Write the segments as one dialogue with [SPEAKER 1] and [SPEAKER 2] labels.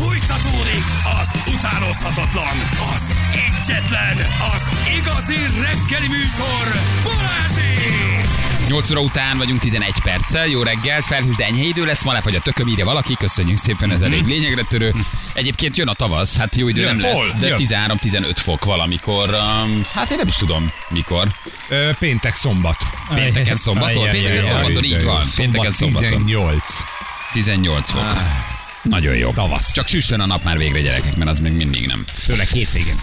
[SPEAKER 1] Fújtatódik az utánozhatatlan, az egyetlen, az igazi reggeli műsor, Balázsék!
[SPEAKER 2] 8 óra után vagyunk 11 perccel. Jó reggelt, felhős, de enyhe idő lesz. Ma lefagy a tököm, írja valaki. Köszönjük szépen, ez elég lényegre törő. Egyébként jön a tavasz, hát jó idő
[SPEAKER 3] Jön,
[SPEAKER 2] nem
[SPEAKER 3] hol?
[SPEAKER 2] lesz, de
[SPEAKER 3] Jön.
[SPEAKER 2] 13-15 fok valamikor. Um, hát én nem is tudom mikor.
[SPEAKER 3] Ö, péntek szombat.
[SPEAKER 2] Pénteken szombaton? Pénteken szombaton, így van. Pénteken
[SPEAKER 3] Szombat
[SPEAKER 2] szombaton.
[SPEAKER 3] 18.
[SPEAKER 2] 18 fok. Nagyon jó.
[SPEAKER 3] Tavasz.
[SPEAKER 2] Csak süssön a nap már végre, gyerekek, mert az még mindig nem.
[SPEAKER 4] Főleg hétvégén.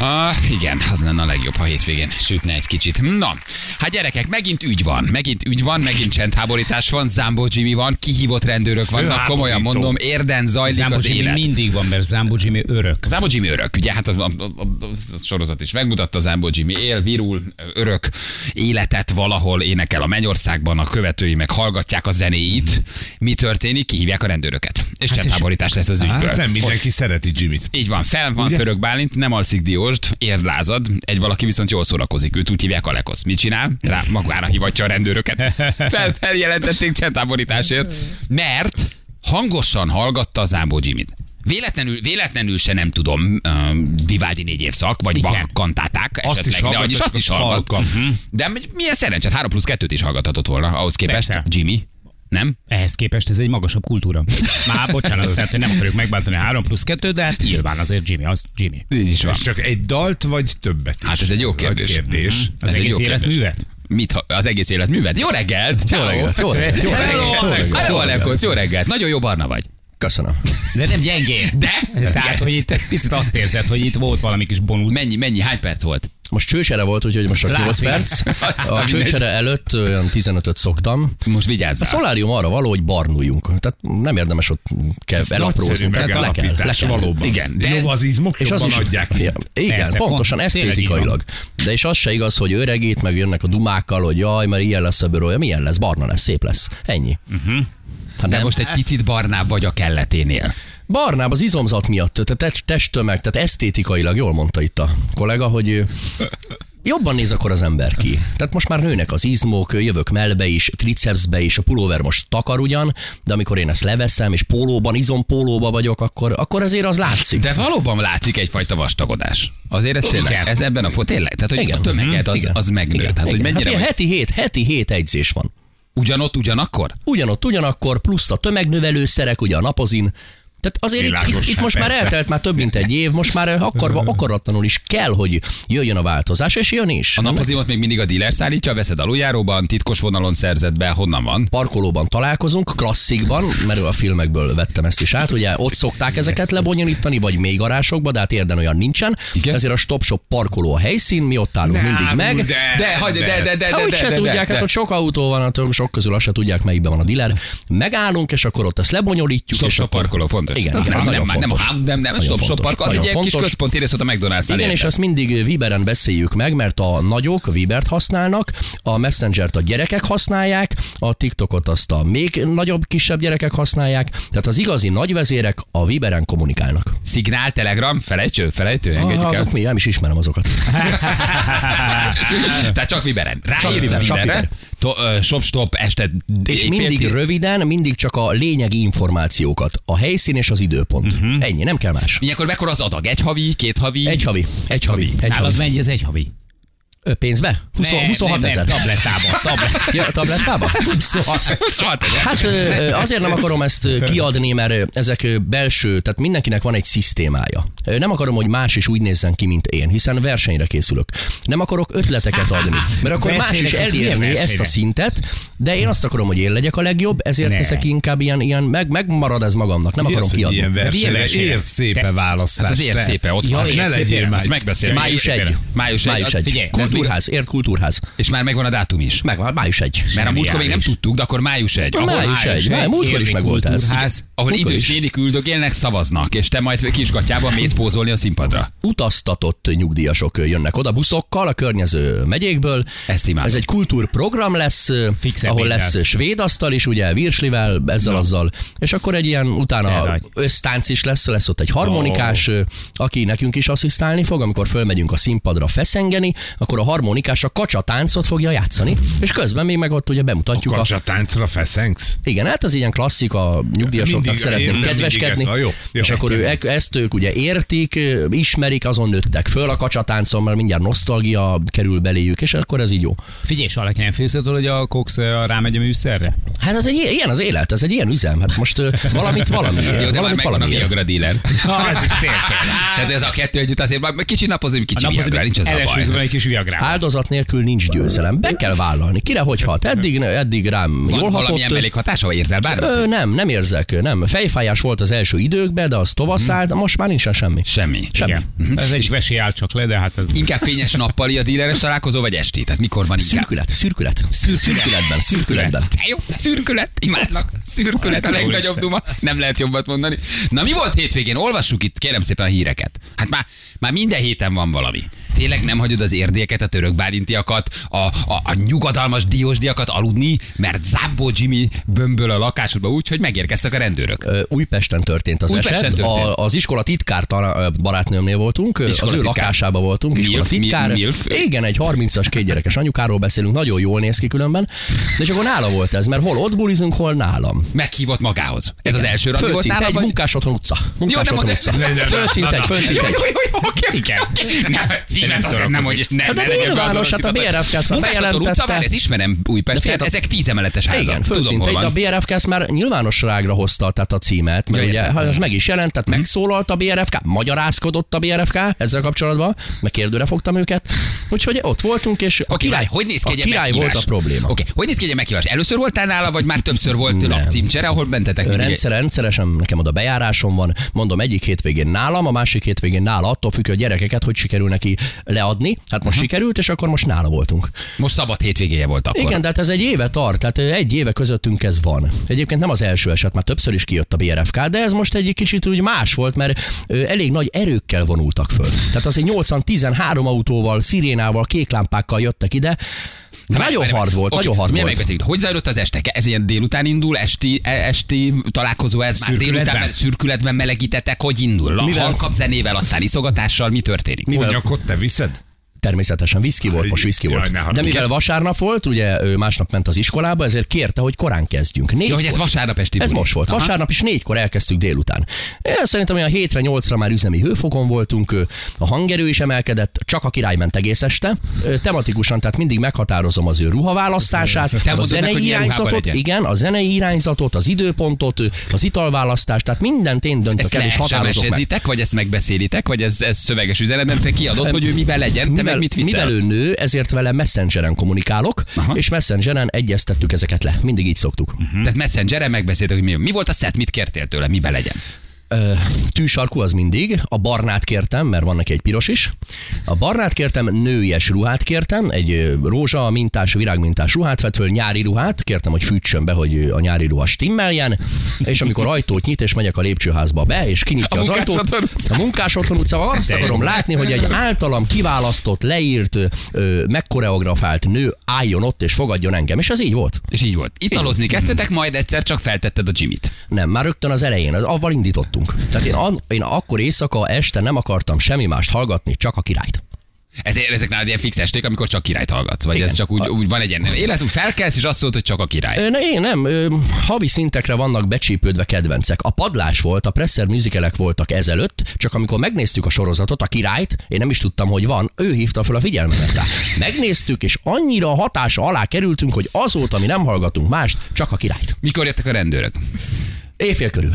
[SPEAKER 2] Ah, igen, az lenne a legjobb, ha hétvégén sütne egy kicsit. Na, hát gyerekek, megint ügy van, megint ügy van, megint csendháborítás van, Zambó Jimmy van, kihívott rendőrök vannak, komolyan mondom, érden zajlik
[SPEAKER 4] Zambó
[SPEAKER 2] az
[SPEAKER 4] Jimmy
[SPEAKER 2] élet.
[SPEAKER 4] mindig van, mert Zambó Jimmy örök.
[SPEAKER 2] Zambó Jimmy örök, ugye hát a, a, a, a, a sorozat is megmutatta, Zambó Jimmy él, virul, örök életet valahol énekel a mennyországban, a követői meg hallgatják a zenéit. Mi történik? Kihívják a rendőröket. És hát csendháborítás lesz az ügyből.
[SPEAKER 3] Hát nem mindenki szereti Jimmyt.
[SPEAKER 2] Így van, fel van
[SPEAKER 3] Ugye?
[SPEAKER 2] Bálint, nem alszik Diósd, érdlázad, egy valaki viszont jól szórakozik, őt úgy hívják Alekosz. Mit csinál? Rá magára hivatja a rendőröket. Fel, feljelentették csendtáborításért, mert hangosan hallgatta Zámbó Jimmy-t. Véletlenül, véletlenül se nem tudom, uh, Vivaldi négy évszak, vagy
[SPEAKER 4] Igen.
[SPEAKER 2] Bach kantáták
[SPEAKER 3] Azt is
[SPEAKER 2] esetleg, de vagyis azt is
[SPEAKER 3] az
[SPEAKER 2] hallgat. Mhm. De milyen szerencsét, 3 plusz 2-t is hallgathatott volna ahhoz képest.
[SPEAKER 4] Persze.
[SPEAKER 2] Jimmy, nem?
[SPEAKER 4] Ehhez képest ez egy magasabb kultúra. Már bocsánat, tehát hogy nem akarjuk megbántani a 3 plusz 2, de hát nyilván azért Jimmy, az Jimmy.
[SPEAKER 2] Így is van.
[SPEAKER 3] Csak egy dalt, vagy többet is?
[SPEAKER 2] Hát ez egy jó kérdés.
[SPEAKER 3] kérdés.
[SPEAKER 4] Az
[SPEAKER 2] Ez egy
[SPEAKER 4] egész
[SPEAKER 2] jó kérdés.
[SPEAKER 4] életművet?
[SPEAKER 2] Mit, ha- az egész életművet? Jó reggelt! Ciao.
[SPEAKER 5] jó reggelt, jó
[SPEAKER 3] reggelt, jó reggelt.
[SPEAKER 2] Hello, Alekosz, jó reggelt! Nagyon jó barna vagy.
[SPEAKER 5] Köszönöm.
[SPEAKER 4] De nem gyengén.
[SPEAKER 2] De?
[SPEAKER 4] Tehát, hogy itt egy picit azt érzed, hogy itt volt valami kis bónusz.
[SPEAKER 2] Mennyi, mennyi, hány perc volt?
[SPEAKER 5] Most csősere volt, úgyhogy most csak 8
[SPEAKER 4] Látszik.
[SPEAKER 5] perc. A csősere előtt olyan 15-öt szoktam.
[SPEAKER 2] Most
[SPEAKER 5] A
[SPEAKER 2] vigyázzál.
[SPEAKER 5] szolárium arra való, hogy barnuljunk. Tehát nem érdemes ott kell elaprózni. Tehát le kell, le kell.
[SPEAKER 3] valóban.
[SPEAKER 2] Igen, de-
[SPEAKER 3] Jobb az izmok,
[SPEAKER 5] És az is,
[SPEAKER 3] adják ki.
[SPEAKER 5] Igen,
[SPEAKER 4] Persze,
[SPEAKER 5] pontosan esztétikailag. De és az se igaz, hogy öregít, meg jönnek a dumákkal, hogy jaj, mert ilyen lesz a bőrője. Milyen lesz? Barna lesz, szép lesz. Ennyi. Uh-huh. Hát
[SPEAKER 2] De
[SPEAKER 5] nem,
[SPEAKER 2] most egy picit barnább vagy a kelleténél.
[SPEAKER 5] Barnább az izomzat miatt, tehát test- testtömeg, tehát esztétikailag jól mondta itt a kollega, hogy jobban néz akkor az ember ki. Tehát most már nőnek az izmok, jövök melbe is, tricepsbe is, a pulóver most takar ugyan, de amikor én ezt leveszem, és pólóban, izompólóba vagyok, akkor, akkor azért az látszik.
[SPEAKER 2] De valóban látszik egyfajta vastagodás. Azért ez tényleg, ez ebben a fot tényleg, tehát hogy
[SPEAKER 5] Igen.
[SPEAKER 2] a tömeget az,
[SPEAKER 5] Igen.
[SPEAKER 2] az megnő.
[SPEAKER 5] Igen.
[SPEAKER 2] Tehát, hogy mennyire
[SPEAKER 5] hát,
[SPEAKER 2] vagy,
[SPEAKER 5] heti hét, heti hét egyzés van.
[SPEAKER 2] ugyanott, ugyanakkor?
[SPEAKER 5] Ugyanott, ugyanakkor, plusz a tömegnövelőszerek, ugye a napozin, tehát azért itt,
[SPEAKER 3] Világos,
[SPEAKER 5] itt, itt most már
[SPEAKER 3] persze.
[SPEAKER 5] eltelt már több mint egy év, most már akarva, akaratlanul is kell, hogy jöjjön a változás, és jön is.
[SPEAKER 2] A napozimot még mindig a dealer szállítja, veszed aluljáróban, titkos vonalon szerzed be, honnan van?
[SPEAKER 5] parkolóban találkozunk, klasszikban, mert a filmekből vettem ezt is át, ugye ott szokták ezeket lebonyolítani, vagy még garásokba, de hát érden olyan nincsen.
[SPEAKER 2] Igen?
[SPEAKER 5] Ezért a stop shop parkoló a helyszín, mi ott állunk mindig meg.
[SPEAKER 3] De,
[SPEAKER 2] De, hagyj, de, de, de, de,
[SPEAKER 5] Hát úgy
[SPEAKER 2] de,
[SPEAKER 5] se
[SPEAKER 2] de,
[SPEAKER 5] tudják,
[SPEAKER 2] de,
[SPEAKER 5] hát ott sok autó van, hát sok közül azt se tudják, melyikben van a dealer. Megállunk, és akkor ott ezt lebonyolítjuk.
[SPEAKER 2] Stop
[SPEAKER 5] és
[SPEAKER 2] shop parkoló fontos.
[SPEAKER 5] Igen, igen, ez
[SPEAKER 2] nem,
[SPEAKER 5] nagyon fontos.
[SPEAKER 2] nem, nem, nem, stop
[SPEAKER 5] fontos,
[SPEAKER 2] parkoló, az egy kis
[SPEAKER 5] fontos.
[SPEAKER 2] központi rész ott a McDonald's
[SPEAKER 5] Igen, és ezt mindig Viberen beszéljük meg, mert a nagyok Vibert használnak, a Messengert a gyerekek használják, a TikTokot azt a még nagyobb, kisebb gyerekek használják, tehát az igazi nagyvezérek a Viberen kommunikálnak.
[SPEAKER 2] Szignál, Telegram, felejtő, felejtő, engedjük
[SPEAKER 5] Ah, azok mi, nem is ismerem azokat.
[SPEAKER 2] Tehát csak Viberen.
[SPEAKER 5] Csak
[SPEAKER 2] Viberre,
[SPEAKER 5] Viber.
[SPEAKER 2] to, ö, shop stop este
[SPEAKER 5] És
[SPEAKER 2] fél
[SPEAKER 5] mindig
[SPEAKER 2] tíz-
[SPEAKER 5] röviden, mindig csak a lényegi információkat. A helyszín és az időpont. Uh-huh. Ennyi, nem kell más.
[SPEAKER 2] Ilyenkor mekkora az adag? Egy havi, két havi?
[SPEAKER 5] Egy havi, egy havi, egy
[SPEAKER 4] Nálad
[SPEAKER 5] havi.
[SPEAKER 4] mennyi az egy havi?
[SPEAKER 5] Pénzbe? 20,
[SPEAKER 4] Nem,
[SPEAKER 5] 26
[SPEAKER 4] nem,
[SPEAKER 5] ezer.
[SPEAKER 4] Tablettába. Tablet.
[SPEAKER 5] Ja, tablettába?
[SPEAKER 4] 26.
[SPEAKER 2] Szóval,
[SPEAKER 5] Hát azért nem akarom ezt kiadni, mert ezek belső, tehát mindenkinek van egy szisztémája. Nem akarom, hogy más is úgy nézzen ki, mint én, hiszen versenyre készülök. Nem akarok ötleteket adni, mert akkor más is elérni ezt a szintet, de én azt akarom, hogy én legyek a legjobb, ezért
[SPEAKER 4] Ne.
[SPEAKER 5] teszek inkább ilyen, ilyen meg, megmarad ez magamnak, nem
[SPEAKER 3] Mi
[SPEAKER 5] akarom
[SPEAKER 3] az,
[SPEAKER 5] kiadni.
[SPEAKER 3] ilyen versenyre? Ért szépe
[SPEAKER 4] Te-
[SPEAKER 3] választás.
[SPEAKER 2] Hát az ért szépe ott
[SPEAKER 4] Ja,
[SPEAKER 2] van.
[SPEAKER 3] Ne legyél már.
[SPEAKER 5] Május 1.
[SPEAKER 2] Május egy.
[SPEAKER 5] Május 1. Kultúrház, ért kultúrház.
[SPEAKER 2] És már megvan a dátum is.
[SPEAKER 5] Megvan, május 1.
[SPEAKER 2] Mert a múltkor még nem tudtuk, de akkor május 1.
[SPEAKER 5] A május 1. Május, múltkor is
[SPEAKER 4] Érdi
[SPEAKER 5] meg volt ez.
[SPEAKER 2] ahol idős nénik üldögélnek, szavaznak, és te majd kisgatjában mész pózolni a színpadra.
[SPEAKER 5] utaztatott nyugdíjasok jönnek oda buszokkal a környező megyékből.
[SPEAKER 2] Ezt imádom.
[SPEAKER 5] Ez egy kultúrprogram lesz,
[SPEAKER 4] Fixebb
[SPEAKER 5] ahol lesz svéd asztal is, ugye virslivel, ezzel azzal, és akkor egy ilyen utána
[SPEAKER 4] nagy.
[SPEAKER 5] össztánc is lesz, lesz ott egy harmonikás, aki nekünk is asszisztálni fog, amikor fölmegyünk a színpadra feszengeni, akkor akkor a harmonikás a kacsa táncot fogja játszani, és közben még meg ott ugye bemutatjuk a...
[SPEAKER 3] Kacsatáncra feszengsz?
[SPEAKER 5] Igen, hát az ilyen klasszik, a nyugdíjasoknak
[SPEAKER 3] nem
[SPEAKER 5] kedveskedni,
[SPEAKER 3] ez van, jó, jó,
[SPEAKER 5] és akkor ő, e- ezt ők ugye értik, ismerik, azon nőttek föl a kacsatáncon, mert mindjárt nosztalgia kerül beléjük, és akkor ez így jó.
[SPEAKER 4] Figyelj, és alá nem félsz hogy a Cox rámegy a műszerre?
[SPEAKER 5] Hát ez egy ilyen- az élet, ez egy ilyen üzem, hát most valamit valami.
[SPEAKER 2] Jó, de
[SPEAKER 5] valamit
[SPEAKER 2] a
[SPEAKER 5] valami.
[SPEAKER 2] Viagra dealer.
[SPEAKER 4] Az is tényleg.
[SPEAKER 2] Tehát ez a kettő együtt azért már kicsi napozom, kicsi
[SPEAKER 4] A
[SPEAKER 2] Viagra, nincs ez a baj.
[SPEAKER 4] egy kis viagrával.
[SPEAKER 5] Áldozat nélkül nincs győzelem. Be kell vállalni. Kire hogy hat? Eddig, eddig rám
[SPEAKER 2] Van
[SPEAKER 5] jól
[SPEAKER 2] valamilyen
[SPEAKER 5] hatott.
[SPEAKER 2] mellékhatása, vagy érzel bármit?
[SPEAKER 5] Ö, nem, nem érzek, nem. Fejfájás volt az első időkben, de az tovaszált, most már nincsen semmi.
[SPEAKER 2] Semmi.
[SPEAKER 5] Semmi.
[SPEAKER 4] Igen. Ez egy vesi áll csak le, de hát ez...
[SPEAKER 2] Inkább fényes nappali a díleres találkozó, vagy esti? Tehát mikor van inkább?
[SPEAKER 5] Szürkület, szürkület, szürkületben, szürkületben.
[SPEAKER 2] Jó, szürkület, imádlak. Szürkület a legnagyobb duma. Nem lehet jobbat mondani. Na mi volt hétvégén? Olvassuk itt, kérem szépen a híreket. Hát már, már minden héten van valami. Tényleg nem hagyod az érdéket, a török bálintiakat, a, a, a nyugodalmas diósdiakat aludni, mert Zábbó Jimmy bömböl a lakásodba úgy, hogy megérkeztek a rendőrök.
[SPEAKER 5] Ö, Újpesten történt az
[SPEAKER 2] Újpesten
[SPEAKER 5] eset.
[SPEAKER 2] történt.
[SPEAKER 5] A, az iskola titkár tan- barátnőmnél voltunk,
[SPEAKER 2] Iskola
[SPEAKER 5] az ő
[SPEAKER 2] titkár.
[SPEAKER 5] lakásában voltunk, iskola
[SPEAKER 2] Milf, mi-
[SPEAKER 5] titkár.
[SPEAKER 2] milf?
[SPEAKER 5] Igen, egy 30-as két gyerekes anyukáról beszélünk, nagyon jól néz ki különben. De és akkor nála volt ez, mert hol ott bulizunk, hol nálam.
[SPEAKER 2] Meghívott magához. Ez az első randi volt nála,
[SPEAKER 5] egy
[SPEAKER 2] vagy?
[SPEAKER 5] munkás otthon utca. Munkás otthon utca.
[SPEAKER 3] Ne, ne,
[SPEAKER 2] oké.
[SPEAKER 4] Igen.
[SPEAKER 2] Nem, címet
[SPEAKER 4] Nem
[SPEAKER 2] azért nem, hogy ne,
[SPEAKER 5] Hát ez
[SPEAKER 2] legyen
[SPEAKER 5] nyilvános, hát a
[SPEAKER 2] beazonosítva.
[SPEAKER 5] BRFK ezt már bejelentette.
[SPEAKER 2] ez ismerem Újpesten,
[SPEAKER 5] figyelj,
[SPEAKER 2] ezek tízemeletes házak.
[SPEAKER 5] Igen,
[SPEAKER 2] Tudom, hol
[SPEAKER 5] a
[SPEAKER 2] van.
[SPEAKER 5] BRFK ezt már nyilvánosságra hozta tehát a címet, mert ugye.
[SPEAKER 2] Mhm.
[SPEAKER 5] ez meg is jelent, tehát megszólalt a BRFK, magyarázkodott a BRFK ezzel kapcsolatban, meg kérdőre fogtam őket, úgyhogy ott voltunk, és a király,
[SPEAKER 2] hogy néz ki
[SPEAKER 5] a
[SPEAKER 2] egy
[SPEAKER 5] király volt a probléma.
[SPEAKER 2] Oké, hogy néz ki egy meghívás? Először voltál nála, vagy már többször volt
[SPEAKER 5] Nem.
[SPEAKER 2] lakcímcsere, ahol bentetek
[SPEAKER 5] Rendszer, rendszeresen nekem oda bejárásom van, mondom egyik hétvégén nálam, a másik hétvégén nála, attól függ, hogy a gyerekeket hogy sikerül neki leadni. Hát most sikerült, és akkor most nála voltunk.
[SPEAKER 2] Most szabad hétvégéje volt akkor.
[SPEAKER 5] Igen, de hát ez egy éve tart, tehát egy éve közöttünk ez van. Egyébként nem az első eset, már többször is kijött a BRFK, de ez most egy kicsit úgy más volt, mert elég nagy erőkkel vonultak föl. Tehát azért 80-13 autóval, szirénával, kéklámpákkal jöttek ide.
[SPEAKER 2] Na,
[SPEAKER 5] nagyon
[SPEAKER 2] várj,
[SPEAKER 5] hard volt, nagyon hard volt.
[SPEAKER 2] megbeszéljük? Hogy zajlott az este? Ez ilyen délután indul, esti, e- esti találkozó ez már
[SPEAKER 4] Szürkületben?
[SPEAKER 2] délután szürkületben melegítetek, hogy indul? La,
[SPEAKER 5] Mivel-
[SPEAKER 2] halkabb zenével, aztán iszogatással, mi történik?
[SPEAKER 5] Mivel-
[SPEAKER 3] Konyakot te viszed?
[SPEAKER 5] Természetesen viszki volt, most viszki volt. De mivel vasárnap volt, ugye ő másnap ment az iskolába, ezért kérte, hogy korán kezdjünk. Négy
[SPEAKER 2] Ja, hogy ez vasárnap esti
[SPEAKER 5] Ez most volt.
[SPEAKER 2] Aha.
[SPEAKER 5] Vasárnap is négykor elkezdtük délután. Én szerintem olyan hétre, nyolcra már üzemi hőfokon voltunk, a hangerő is emelkedett, csak a király ment egész este. Tematikusan, tehát mindig meghatározom az ő ruhaválasztását, a
[SPEAKER 2] mondod meg,
[SPEAKER 5] zenei irányzatot, igen, a zenei irányzatot, az időpontot, az italválasztást, tehát mindent én döntök
[SPEAKER 2] Ezt
[SPEAKER 5] el és határozok meg.
[SPEAKER 2] vagy ezt megbeszélitek, vagy ez, ez szöveges üzenetben te kiadod, hogy ő miben legyen, te meg mit viszel?
[SPEAKER 5] mivel ő nő, ezért vele messengeren kommunikálok,
[SPEAKER 2] Aha.
[SPEAKER 5] és messengeren egyeztettük ezeket le. Mindig így szoktuk.
[SPEAKER 2] Tehát messengeren megbeszéltek, hogy mi, mi volt a set, mit kértél tőle, miben legyen.
[SPEAKER 5] Tűsarkú az mindig, a barnát kértem, mert van neki egy piros is. A barnát kértem, nőies ruhát kértem, egy rózsa mintás, virágmintás ruhát vett föl, nyári ruhát, kértem, hogy fűtsön be, hogy a nyári ruha stimmeljen, és amikor ajtót nyit, és megyek a lépcsőházba be, és kinyitja
[SPEAKER 2] A
[SPEAKER 5] az ajtót, a munkás otthon utca, azt akarom látni, hogy egy általam kiválasztott, leírt, megkoreografált nő álljon ott, és fogadjon engem, és ez így volt.
[SPEAKER 2] És így volt. Italozni kezdtetek, majd egyszer csak feltetted a Jimmy-t.
[SPEAKER 5] Nem, már rögtön az elején, az, avval indítottunk. Tehát én, an, én akkor éjszaka, este nem akartam semmi mást hallgatni, csak a királyt.
[SPEAKER 2] Ezért ezek nálad ilyen fix esték, amikor csak királyt hallgatsz. Vagy ez csak úgy, úgy van egy ilyen élet, úgy felkelsz, és azt mondod, hogy csak a király.
[SPEAKER 5] Ne, én nem, havi szintekre vannak becsípődve kedvencek. A padlás volt, a presser musicalek voltak ezelőtt, csak amikor megnéztük a sorozatot, a királyt, én nem is tudtam, hogy van, ő hívta fel a figyelmemet rá. Megnéztük, és annyira hatása alá kerültünk, hogy azóta mi nem hallgatunk mást, csak a királyt.
[SPEAKER 2] Mikor jöttek a rendőrök?
[SPEAKER 5] Éjfél körül.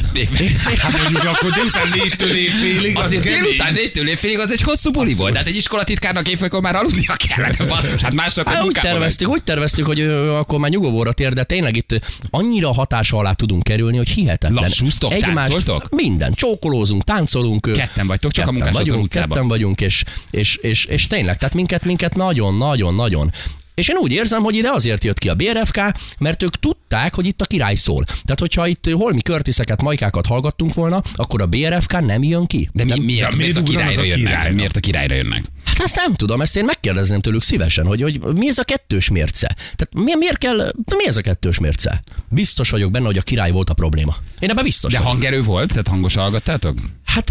[SPEAKER 3] Hát mondjuk akkor délután négytől éjfélig, az
[SPEAKER 2] Azért délután négytől éjfélig az egy hosszú buli volt. Tehát egy iskolatitkárnak éjfélkor már aludnia kellene, basszus. Hát másnap
[SPEAKER 5] Hát úgy terveztük, úgy terveztük, hogy akkor már nyugovóra tér, de tényleg itt annyira hatása alá tudunk kerülni, hogy hihetetlen.
[SPEAKER 2] Lassúztok, táncoltok?
[SPEAKER 5] Minden, csókolózunk, táncolunk.
[SPEAKER 2] Ketten vagytok, csak a
[SPEAKER 5] ketten
[SPEAKER 2] Munkás Otthon
[SPEAKER 5] vagyunk,
[SPEAKER 2] utcában.
[SPEAKER 5] ketten vagyunk, és, és, és, és tényleg, tehát minket, minket nagyon, nagyon, nagyon és én úgy érzem, hogy ide azért jött ki a BRFK, mert ők tudták, hogy itt a király szól. Tehát, hogyha itt holmi körtiszeket, majkákat hallgattunk volna, akkor a BRFK nem jön ki.
[SPEAKER 2] De mi,
[SPEAKER 5] nem,
[SPEAKER 2] miért,
[SPEAKER 3] de miért
[SPEAKER 2] miért, a királyra
[SPEAKER 3] a
[SPEAKER 2] jönnek? Miért a királyra jönnek?
[SPEAKER 5] Hát ezt nem tudom, ezt én megkérdezném tőlük szívesen, hogy, hogy mi ez a kettős mérce? Tehát mi, miért kell, mi ez a kettős mérce? Biztos vagyok benne, hogy a király volt a probléma. Én ebben biztos
[SPEAKER 2] De
[SPEAKER 5] vagyok.
[SPEAKER 2] hangerő volt? Tehát hangos hallgattátok?
[SPEAKER 5] Hát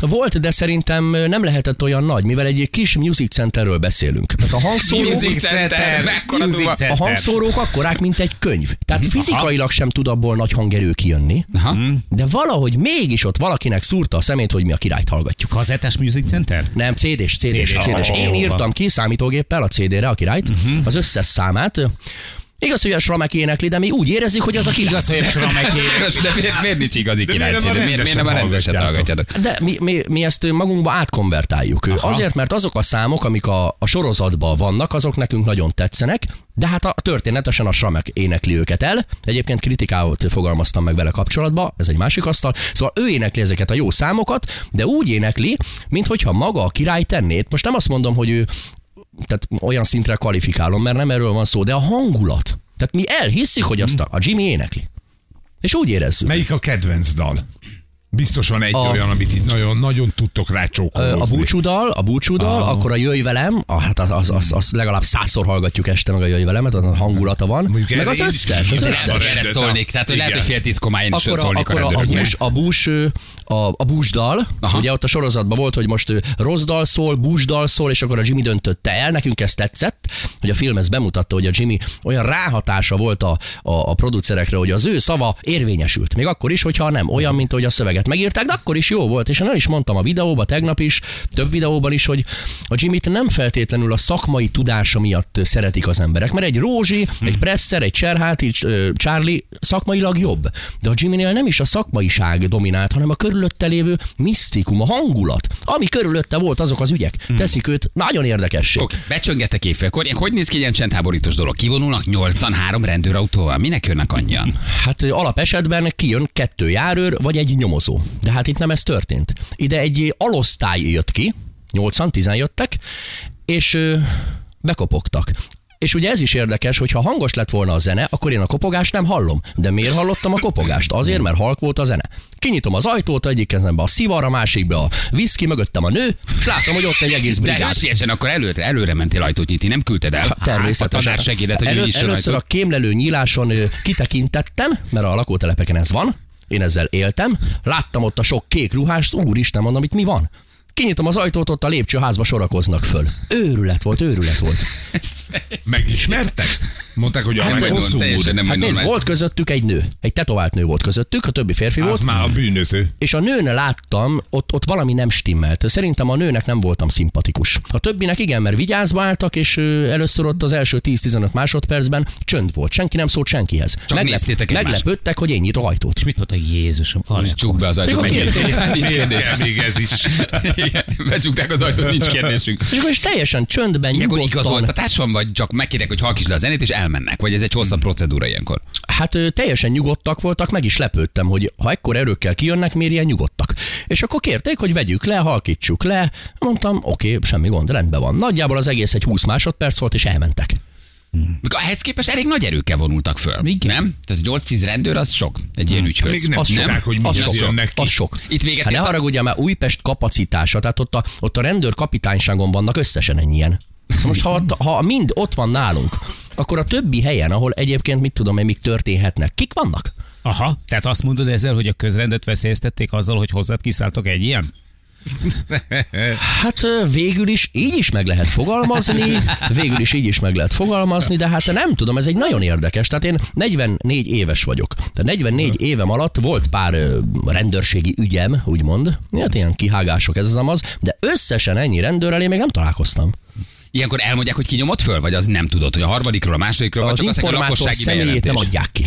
[SPEAKER 5] volt, de szerintem nem lehetett olyan nagy, mivel egy kis music centerről beszélünk. Tehát a hangszórók,
[SPEAKER 2] Music Center,
[SPEAKER 4] Music
[SPEAKER 2] duva.
[SPEAKER 5] a
[SPEAKER 4] Center.
[SPEAKER 5] hangszórók akkorák, mint egy könyv. Tehát fizikailag sem tud abból nagy hangerő kijönni,
[SPEAKER 2] Aha.
[SPEAKER 5] de valahogy mégis ott valakinek szúrta a szemét, hogy mi a királyt hallgatjuk.
[SPEAKER 4] Kazettás Music Center?
[SPEAKER 5] Nem, CD-s, CD-s,
[SPEAKER 4] CD-s.
[SPEAKER 5] CD-s. Én írtam ki számítógéppel a CD-re a királyt, az összes számát. Igaz, hogy a Sramek énekli, de mi úgy érezzük, hogy az a király.
[SPEAKER 4] Igaz, hogy a Srameké.
[SPEAKER 2] De miért, miért nincs igazi király
[SPEAKER 3] miért nem a
[SPEAKER 2] CD? Miért, nem a rendeset hallgatjátok?
[SPEAKER 5] De mi, mi, mi ezt magunkba átkonvertáljuk. Aha. Azért, mert azok a számok, amik a, a sorozatban vannak, azok nekünk nagyon tetszenek, de hát a, történetesen a Sramek énekli őket el. Egyébként kritikát fogalmaztam meg vele kapcsolatba, ez egy másik asztal. Szóval ő énekli ezeket a jó számokat, de úgy énekli, mintha maga a király tennét. Most nem azt mondom, hogy ő tehát olyan szintre kvalifikálom, mert nem erről van szó, de a hangulat. Tehát mi elhisszük, hogy azt a, a Jimmy énekli. És úgy érezzük.
[SPEAKER 3] Melyik a kedvenc dal? Biztos van egy
[SPEAKER 5] A-
[SPEAKER 3] olyan, amit itt nagyon, nagyon tudtok rá
[SPEAKER 5] Ö, A búcsúdal, a búcsúdal, akkor a jöjj velem, ah, hát az, az, az, az legalább százszor hallgatjuk este meg a jöjj velemet, a hangulata van.
[SPEAKER 3] Mondjuk
[SPEAKER 5] meg az összes, az összes.
[SPEAKER 3] a
[SPEAKER 2] Erre szólnék, tehát hogy lehet, hogy fél tízkor már én is
[SPEAKER 5] a,
[SPEAKER 2] szólnék a
[SPEAKER 5] akkor a, a,
[SPEAKER 2] rendőröknek.
[SPEAKER 5] bús, a, bús, a, a búsdal,
[SPEAKER 2] Aha.
[SPEAKER 5] ugye ott a sorozatban volt, hogy most rossz dal szól, búsdal szól, és akkor a Jimmy döntötte el, nekünk ez tetszett, hogy a film ezt bemutatta, hogy a Jimmy olyan ráhatása volt a, a, a producerekre, hogy az ő szava érvényesült. Még akkor is, hogyha nem olyan, mint ahogy a szöveget megírták, de akkor is jó volt, és én el is mondtam a videóban, tegnap is, több videóban is, hogy a Jimmy-t nem feltétlenül a szakmai tudása miatt szeretik az emberek, mert egy Rózsi, egy Presser, egy Cserhát, egy ö, Charlie szakmailag jobb. De a Jimmy-nél nem is a szakmaiság dominált, hanem a körülötte lévő misztikum, a hangulat. Ami körülötte volt, azok az ügyek. Teszik őt nagyon érdekessé.
[SPEAKER 2] Oké, becsöngetek éjfélkor. Ilyen, hogy néz ki egy ilyen csendháborítós dolog? Kivonulnak 83 rendőrautóval? Minek jönnek annyian?
[SPEAKER 5] Hát ö, alap esetben kijön kettő járőr, vagy egy nyomozó. De hát itt nem ez történt. Ide egy alosztály jött ki, 80-10 jöttek, és ö, bekopogtak. És ugye ez is érdekes, hogy ha hangos lett volna a zene, akkor én a kopogást nem hallom. De miért hallottam a kopogást? Azért, mert halk volt a zene. Kinyitom az ajtót, egyik kezembe a szivar, a másikba a viszki, mögöttem a nő, és látom, hogy ott egy egész
[SPEAKER 2] De
[SPEAKER 5] brigád.
[SPEAKER 2] hősiesen akkor előre, előre mentél ajtót nyitni, nem küldted el.
[SPEAKER 5] Természetesen.
[SPEAKER 2] A tanár segédet, hogy
[SPEAKER 5] Elő, először a
[SPEAKER 2] ajtót.
[SPEAKER 5] kémlelő nyíláson kitekintettem, mert a lakótelepeken ez van, én ezzel éltem, láttam ott a sok kék ruhást, úristen, mondom, itt mi van? Kinyitom az ajtót, ott a lépcsőházba sorakoznak föl. Őrület volt, őrület volt.
[SPEAKER 3] Megismertek? Mondták, hogy a
[SPEAKER 2] Nem
[SPEAKER 3] hát, hosszú
[SPEAKER 2] teljesen nem
[SPEAKER 5] Hát nézd, volt közöttük egy nő. Egy tetovált nő volt közöttük, a többi férfi
[SPEAKER 3] Az
[SPEAKER 5] volt.
[SPEAKER 3] már a bűnöző.
[SPEAKER 5] És a nőne láttam, ott, ott valami nem stimmelt. Szerintem a nőnek nem voltam szimpatikus. A többinek igen, mert vigyázba álltak, és először ott az első 10-15 másodpercben csönd volt. Senki nem szólt senkihez.
[SPEAKER 2] néztétek egymást.
[SPEAKER 5] meglepődtek, hogy én nyitok ajtót.
[SPEAKER 4] És mit mondta Jézusom? Alekos.
[SPEAKER 2] Csuk be az ajtót,
[SPEAKER 5] még
[SPEAKER 3] ez is.
[SPEAKER 2] Igen, Becsukták az ajtót, nincs kérdésünk.
[SPEAKER 5] És akkor is teljesen csöndben,
[SPEAKER 2] Ilyenkor igazoltatás van, vagy csak megkérek, hogy halkítsd le a zenét, és elmennek? Vagy ez egy hosszabb procedúra ilyenkor?
[SPEAKER 5] Hát teljesen nyugodtak voltak, meg is lepődtem, hogy ha ekkor erőkkel kijönnek, miért ilyen nyugodtak. És akkor kérték, hogy vegyük le, halkítsuk le. Mondtam, oké, semmi gond, rendben van. Nagyjából az egész egy 20 másodperc volt, és elmentek.
[SPEAKER 2] Ehhez képest elég nagy erőkkel vonultak föl.
[SPEAKER 4] Igen.
[SPEAKER 2] Nem? Tehát egy 8-10 rendőr az sok egy ilyen ügyhöz.
[SPEAKER 3] Még nem
[SPEAKER 5] Az sok.
[SPEAKER 3] tudták, hogy
[SPEAKER 5] Az
[SPEAKER 3] mi
[SPEAKER 5] sok.
[SPEAKER 3] jönnek ki.
[SPEAKER 5] Az sok.
[SPEAKER 2] Itt véget
[SPEAKER 5] Hát ne haragudjál, már Újpest kapacitása, tehát ott a, ott a rendőr kapitányságon vannak összesen ennyien. Most ha, ha mind ott van nálunk, akkor a többi helyen, ahol egyébként mit tudom én, mik történhetnek, kik vannak?
[SPEAKER 4] Aha, tehát azt mondod ezzel, hogy a közrendet veszélyeztették azzal, hogy hozzád kiszálltok egy ilyen?
[SPEAKER 5] Hát végül is így is meg lehet fogalmazni, végül is így is meg lehet fogalmazni, de hát nem tudom, ez egy nagyon érdekes. Tehát én 44 éves vagyok. Tehát 44 évem alatt volt pár rendőrségi ügyem, úgymond. Hát ilyen kihágások ez az amaz, de összesen ennyi rendőrrel én még nem találkoztam.
[SPEAKER 2] Ilyenkor elmondják, hogy ki nyomott föl, vagy az nem tudod, hogy a harmadikról, a másodikról, vagy
[SPEAKER 5] Az
[SPEAKER 2] csak azt mondják, hogy
[SPEAKER 5] informátor
[SPEAKER 2] lakossági
[SPEAKER 5] személyét nem adják ki.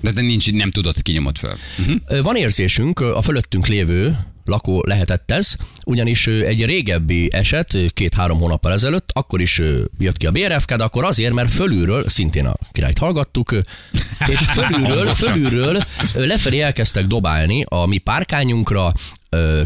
[SPEAKER 2] De, de nincs, nem tudod, ki nyomott föl. Uh-huh.
[SPEAKER 5] Van érzésünk, a fölöttünk lévő lakó lehetett ez, ugyanis egy régebbi eset, két-három hónappal ezelőtt, akkor is jött ki a BRFK, de akkor azért, mert fölülről, szintén a királyt hallgattuk, és fölülről, fölülről lefelé elkezdtek dobálni a mi párkányunkra ö,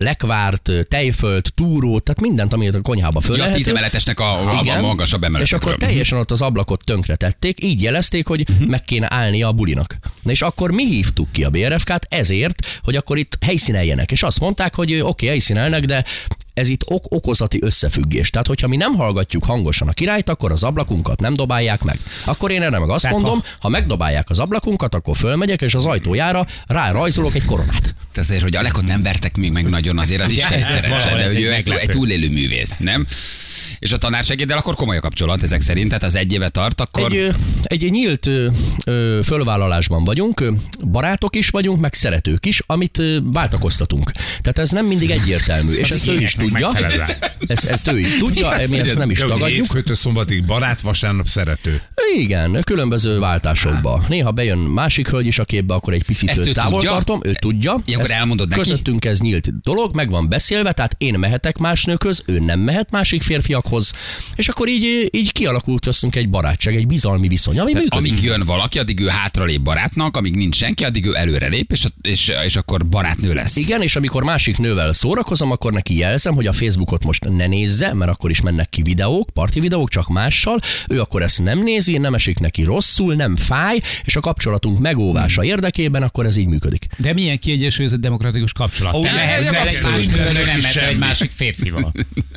[SPEAKER 5] lekvárt, tejfölt, túrót, tehát mindent, amit a konyhába föl
[SPEAKER 2] Ja, a
[SPEAKER 5] lehető.
[SPEAKER 2] tízemeletesnek a, a, a magasabb
[SPEAKER 5] És
[SPEAKER 2] emeletekről.
[SPEAKER 5] akkor teljesen ott az ablakot tönkre tették, így jelezték, hogy uh-huh. meg kéne állnia a bulinak. Na és akkor mi hívtuk ki a BRFK-t ezért, hogy akkor itt helyszíneljenek. És azt mondták, hogy oké, okay, helyszínelnek, de ez itt ok- okozati összefüggés. Tehát, hogyha mi nem hallgatjuk hangosan a királyt, akkor az ablakunkat nem dobálják meg. Akkor én erre meg azt
[SPEAKER 4] Tehát
[SPEAKER 5] mondom,
[SPEAKER 4] ha-
[SPEAKER 5] ha... megdobálják az ablakunkat, akkor fölmegyek, és az ajtójára rá rajzolok egy koronát.
[SPEAKER 2] Te azért, hogy Alekot nem vertek még meg nagyon, azért az Isten
[SPEAKER 4] valahol
[SPEAKER 2] de hogy
[SPEAKER 4] egy
[SPEAKER 2] ő egy, egy túlélő művész, nem? És a tanársegéddel akkor komoly a kapcsolat ezek szerint, tehát az egy éve tart, akkor...
[SPEAKER 5] Egy, egy nyílt ö, ö, fölvállalásban vagyunk, barátok is vagyunk, meg szeretők is, amit ö, váltakoztatunk. Tehát ez nem mindig egyértelmű, és ezt ő is tudja. Ezt, ezt ő is tudja, mi ezt nem is tagadjuk.
[SPEAKER 3] Hétfőtől szombatig barát, vasárnap szerető.
[SPEAKER 5] Igen, különböző váltásokba. Néha bejön másik hölgy is a képbe, akkor egy picit
[SPEAKER 2] Ezt ő
[SPEAKER 5] őt távol
[SPEAKER 2] tudja?
[SPEAKER 5] tartom, ő tudja.
[SPEAKER 2] Ja, akkor elmondod neki?
[SPEAKER 5] Közöttünk ez nyílt dolog, meg van beszélve, tehát én mehetek más nőköz, ő nem mehet másik férfiakhoz, és akkor így, így kialakult köztünk egy barátság, egy bizalmi viszony, ami
[SPEAKER 2] Tehát
[SPEAKER 5] működik.
[SPEAKER 2] amíg jön valaki, addig ő hátralép barátnak, amíg nincs senki, addig ő előrelép, és, és, és akkor barátnő lesz.
[SPEAKER 5] Igen, és amikor másik nővel szórakozom, akkor neki jelzem, hogy a Facebookot most ne nézze, mert akkor is mennek ki videók, parti videók, csak mással. Ő akkor ezt nem nézi, nem esik neki rosszul, nem fáj, és a kapcsolatunk megóvása érdekében akkor ez így működik.
[SPEAKER 4] De milyen kiegyensúlyozott demokratikus kapcsolat?
[SPEAKER 3] Ó,
[SPEAKER 4] Te
[SPEAKER 3] nem,
[SPEAKER 4] lehetsz
[SPEAKER 3] nem nem
[SPEAKER 4] nem egy másik férfival.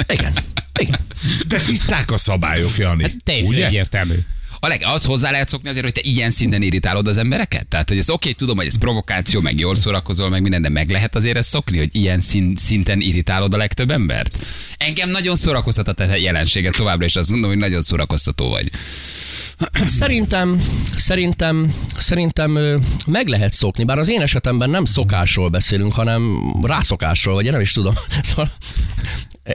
[SPEAKER 5] Igen. Igen.
[SPEAKER 3] De tiszták a szabályok, Jani.
[SPEAKER 4] Hát teljesen egyértelmű.
[SPEAKER 2] A leg, az hozzá lehet szokni azért, hogy te ilyen szinten irritálod az embereket? Tehát, hogy ez oké, tudom, hogy ez provokáció, meg jól szórakozol, meg minden, de meg lehet azért ezt szokni, hogy ilyen szín, szinten irritálod a legtöbb embert? Engem nagyon szórakoztat a te jelenséget továbbra, és azt mondom, hogy nagyon szórakoztató vagy.
[SPEAKER 5] Szerintem, szerintem, szerintem meg lehet szokni, bár az én esetemben nem szokásról beszélünk, hanem rászokásról, vagy én nem is tudom. Szóval, eh,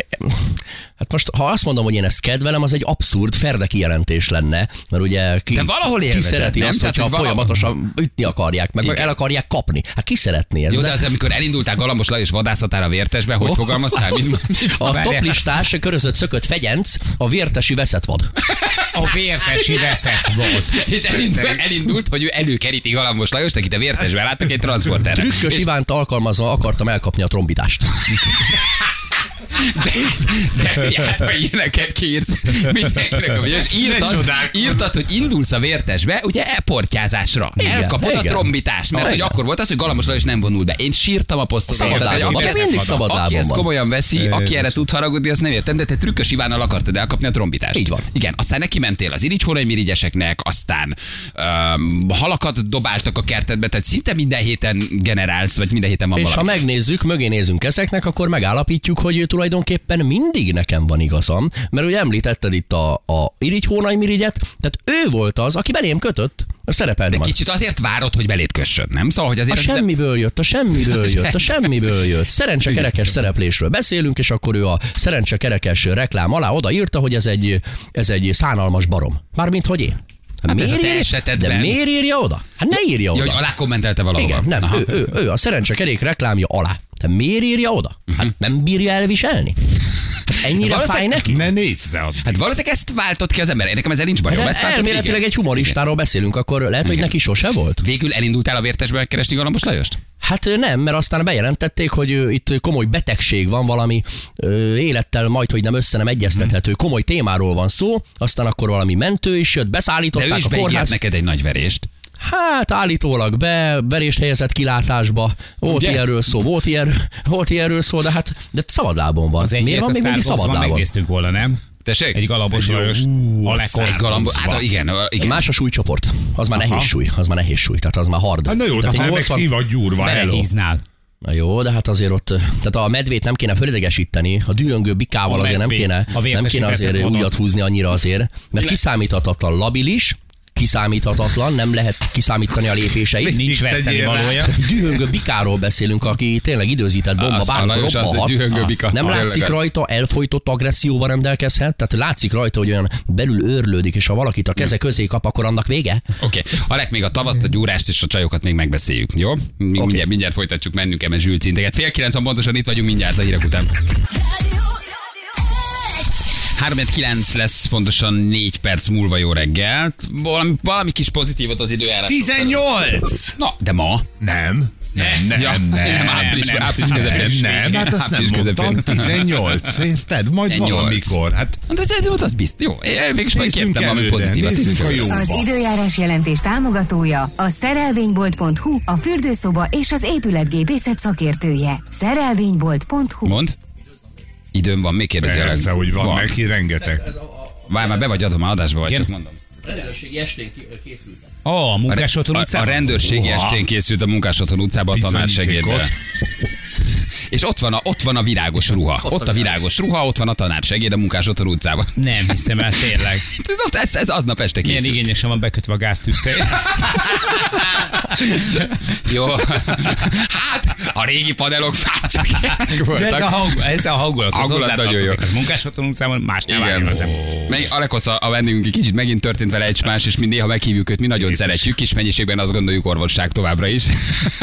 [SPEAKER 5] hát most, ha azt mondom, hogy én ezt kedvelem, az egy abszurd ferde kijelentés lenne, mert ugye ki,
[SPEAKER 2] De valahol
[SPEAKER 5] ki szereti
[SPEAKER 2] nem?
[SPEAKER 5] azt,
[SPEAKER 2] Tehát,
[SPEAKER 5] hogyha
[SPEAKER 2] hogy valahol-
[SPEAKER 5] folyamatosan ütni akarják, meg, meg el akarják kapni. Hát ki szeretné ezt?
[SPEAKER 2] Jó, de az, amikor elindultál Galambos Lajos vadászatára vértesbe, hogy
[SPEAKER 5] Oh.
[SPEAKER 2] fogalmaztál? Mit, mit,
[SPEAKER 5] a toplistás körözött szökött fegyenc, a vértesi veszett vad.
[SPEAKER 4] A vértesi veszett volt.
[SPEAKER 2] és elindult, elindult, hogy ő előkeríti Galambos Lajost, akit a vértesbe láttak egy transporterre.
[SPEAKER 5] Trükkös Ivánt alkalmazva akartam elkapni a trombitást.
[SPEAKER 2] De ugye, hát, ha ilyeneket kiírsz, mindenkinek a és írtad, írtad, hogy indulsz a vértesbe, ugye elportyázásra.
[SPEAKER 5] Igen,
[SPEAKER 2] Elkapod a
[SPEAKER 5] igen.
[SPEAKER 2] trombitást, mert hogy
[SPEAKER 5] Igen.
[SPEAKER 2] akkor volt az, hogy Galambos Lajos nem vonul be. Én sírtam a posztot.
[SPEAKER 5] Mindig szabadlábon
[SPEAKER 2] aki ezt komolyan veszi, aki erre tud haragudni, azt nem értem, de te trükkös Ivánnal akartad elkapni a trombitást.
[SPEAKER 5] Így van.
[SPEAKER 2] Igen, aztán neki mentél az irigyhónai mirigyeseknek, aztán um, halakat dobáltak a kertedbe, tehát szinte minden héten generálsz, vagy minden héten van
[SPEAKER 5] És ha
[SPEAKER 2] valami.
[SPEAKER 5] megnézzük, mögé nézünk ezeknek, akkor megállapítjuk, hogy tulajdonképpen mindig nekem van igazam, mert ugye említetted itt a, a irigy hónai mirigyet, tehát ő volt az, aki belém kötött, a szerepelni
[SPEAKER 2] Kicsit azért várod, hogy beléd kössön, nem? Szóval, hogy
[SPEAKER 5] A
[SPEAKER 2] azért...
[SPEAKER 5] semmiből jött, a semmiből jött, a semmiből jött. Szerencsekerekes szereplésről beszélünk, és akkor ő a szerencsekerekes reklám alá odaírta, hogy ez egy, ez egy szánalmas barom. Mármint, hogy én.
[SPEAKER 2] Hát ez a te esetedben-
[SPEAKER 5] De miért írja oda? Hát ne írja
[SPEAKER 2] Ja,
[SPEAKER 5] oda.
[SPEAKER 2] hogy alá kommentelte valahova.
[SPEAKER 5] Igen, nem,
[SPEAKER 2] Aha.
[SPEAKER 5] ő, ő, ő, a szerencsekerék reklámja alá. Te miért írja oda? Hát nem bírja elviselni? Hát ennyire
[SPEAKER 2] Valószínűleg-
[SPEAKER 5] fáj neki?
[SPEAKER 3] Ne nézz le addig.
[SPEAKER 2] Hát valószínűleg ezt váltott ki az ember. Nekem ezzel nincs bajom.
[SPEAKER 5] De
[SPEAKER 2] Ezt váltott
[SPEAKER 5] elméletileg egy humoristáról beszélünk, akkor lehet, hogy neki sose volt?
[SPEAKER 2] Végül elindultál a vértesbe keresni Galambos Lajost?
[SPEAKER 5] Hát nem, mert aztán bejelentették, hogy itt komoly betegség van, valami ö, élettel majd, hogy nem össze nem egyeztethető, komoly témáról van szó, aztán akkor valami mentő is jött,
[SPEAKER 2] De
[SPEAKER 5] beszállították
[SPEAKER 2] ő is
[SPEAKER 5] a kórház.
[SPEAKER 2] neked egy nagy verést.
[SPEAKER 5] Hát állítólag be, verést helyezett kilátásba, volt
[SPEAKER 2] Ugye?
[SPEAKER 5] ilyenről szó, volt, ilyen, volt ilyenről szó, de hát de szabadlábon van.
[SPEAKER 4] Az
[SPEAKER 5] Miért van még mindig szabadlábon?
[SPEAKER 4] megnéztünk volna, nem?
[SPEAKER 2] Tessék?
[SPEAKER 4] Egy galambos Lajos a
[SPEAKER 2] Egy galambos. Hát igen, igen.
[SPEAKER 5] Más a súlycsoport. Az már nehéz súly, az már nehéz súly, tehát az már hard.
[SPEAKER 3] Hát na jó, de
[SPEAKER 5] tehát
[SPEAKER 3] ha
[SPEAKER 5] egy
[SPEAKER 3] meg
[SPEAKER 5] 80
[SPEAKER 3] ki vagy gyúrva.
[SPEAKER 4] Belehíznál.
[SPEAKER 5] Na jó, de hát azért ott, tehát a medvét nem kéne fölidegesíteni, a dühöngő bikával
[SPEAKER 4] A
[SPEAKER 5] azért nem
[SPEAKER 4] medvé,
[SPEAKER 5] kéne,
[SPEAKER 4] a
[SPEAKER 5] nem kéne azért újat húzni annyira azért, mert kiszámíthatatlan labilis, kiszámíthatatlan, nem lehet kiszámítani a lépéseit.
[SPEAKER 4] Nincs veszteni valója.
[SPEAKER 5] Dühöngő bikáról beszélünk, aki tényleg időzített bomba, bármikor
[SPEAKER 2] bika.
[SPEAKER 5] Nem
[SPEAKER 2] Tényleg.
[SPEAKER 5] látszik rajta, elfolytott agresszióval rendelkezhet, tehát látszik rajta, hogy olyan belül őrlődik, és ha valakit a keze közé kap, akkor annak vége.
[SPEAKER 2] Oké, okay. Alek, még a tavaszt, a gyúrást és a csajokat még megbeszéljük, jó? Mi okay. mindjárt, mindjárt folytatjuk, mennünk zsűlt szinteket. Fél kilenc pontosan, itt vagyunk mindjárt a hírek után. 3-9 lesz pontosan 4 perc múlva jó reggel. Valami, valami kis pozitívot az időjárás.
[SPEAKER 3] 18!
[SPEAKER 2] Na, de ma.
[SPEAKER 3] Nem. Nem, nem,
[SPEAKER 2] Ja,
[SPEAKER 3] nem, nem,
[SPEAKER 2] nem, április-
[SPEAKER 3] nem,
[SPEAKER 2] április közepén.
[SPEAKER 3] Nem, nem, hát azt nem mondtam,
[SPEAKER 2] közepén.
[SPEAKER 3] 18, érted? Majd
[SPEAKER 2] 18.
[SPEAKER 3] valamikor. Hát
[SPEAKER 2] De ez, ez az biztos. Jó, én mégis majd kértem valami pozitívat.
[SPEAKER 3] nézzünk a
[SPEAKER 2] előre.
[SPEAKER 3] jóba.
[SPEAKER 6] Az időjárás jelentés támogatója a szerelvénybolt.hu, a fürdőszoba és az épületgépészet szakértője. Szerelvénybolt.hu
[SPEAKER 2] Mond. Időm van, még kérdezi.
[SPEAKER 3] Persze, hogy van neki rengeteg.
[SPEAKER 2] Várj, már be vagy adom, már adásba vagy,
[SPEAKER 4] Igen.
[SPEAKER 2] csak mondom.
[SPEAKER 5] Rendőrségi estén készült.
[SPEAKER 4] Ó, a munkás otthon
[SPEAKER 2] a, a
[SPEAKER 4] utcában?
[SPEAKER 2] rendőrségi estén készült a munkás otthon utcában a tanársegéddel. És ott van, a, ott van a virágos ruha. Ott a virágos ruha, ott van a tanársegéd a munkás otthon utcában.
[SPEAKER 4] Nem hiszem el, tényleg.
[SPEAKER 2] Ott Ez, ez aznap este
[SPEAKER 4] Milyen
[SPEAKER 2] készült.
[SPEAKER 4] igényesen van bekötve a gáztűzszél.
[SPEAKER 2] Jó. Hát, a régi panelok fácsak
[SPEAKER 4] De ez a, hang, ez a hangulat,
[SPEAKER 2] Hangulat nagyon jó.
[SPEAKER 4] Az munkás otthon utcában más nem
[SPEAKER 2] Igen.
[SPEAKER 4] az.
[SPEAKER 2] Meg Alekosz a, a vendégünk egy kicsit megint történt vele egy más, és mi néha meghívjuk őt, mi nagyon szeretjük, kis mennyiségben azt gondoljuk orvosság továbbra is.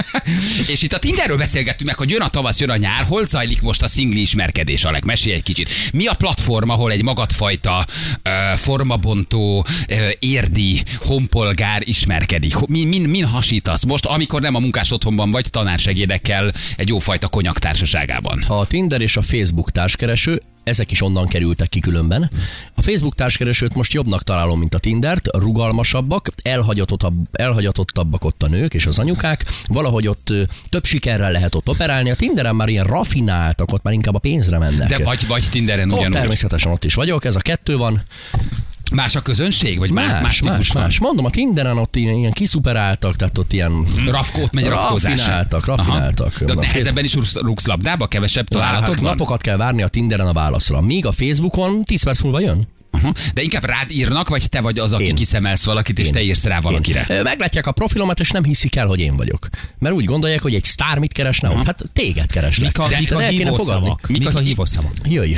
[SPEAKER 2] és itt a Tinderről beszélgettünk meg, hogy jön a tavasz, jön a nyár, hol zajlik most a szingli ismerkedés, Alek? Mesélj egy kicsit. Mi a platform, ahol egy magadfajta ö, formabontó, ö, érdi, honpolgár ismerkedik? Min, min, min hasítasz most, amikor nem a munkás otthonban vagy tanársegédekkel egy jófajta konyak társaságában?
[SPEAKER 5] A Tinder és a Facebook társkereső, ezek is onnan kerültek ki különben. A Facebook társkeresőt most jobbnak találom, mint a Tindert, rugalmasabbak, elhagyatottabb, elhagyatottabbak ott a nők és az anyukák, valahogy ott több sikerrel lehet ott operálni. A Tinderen már ilyen rafináltak, ott már inkább a pénzre mennek.
[SPEAKER 2] De vagy, vagy Tinderen ugyanúgy.
[SPEAKER 5] természetesen ott is vagyok, ez a kettő van.
[SPEAKER 2] Más a közönség? Vagy más,
[SPEAKER 5] Más,
[SPEAKER 2] más,
[SPEAKER 5] más,
[SPEAKER 2] van?
[SPEAKER 5] Mondom, a Tinderen ott ilyen, ilyen kiszuperáltak, tehát ott ilyen
[SPEAKER 2] Rafkót megy rafkozás.
[SPEAKER 5] Rafináltak, rafináltak.
[SPEAKER 2] De ott nehezebben is rugsz labdába, kevesebb találatod van?
[SPEAKER 5] napokat kell várni a Tinderen a válaszra. Míg a Facebookon 10 perc múlva jön.
[SPEAKER 2] Aha. De inkább rád írnak, vagy te vagy az, aki
[SPEAKER 5] Én.
[SPEAKER 2] kiszemelsz valakit, és te írsz rá valakire?
[SPEAKER 5] Én. Meglátják a profilomat, és nem hiszik el, hogy én vagyok. Mert úgy gondolják, hogy egy sztár mit keresne ott. Hát téged keresne.
[SPEAKER 4] Mik a,
[SPEAKER 5] De-
[SPEAKER 4] mik a hívószavak? Mik a hívószavak?
[SPEAKER 5] Jöjj.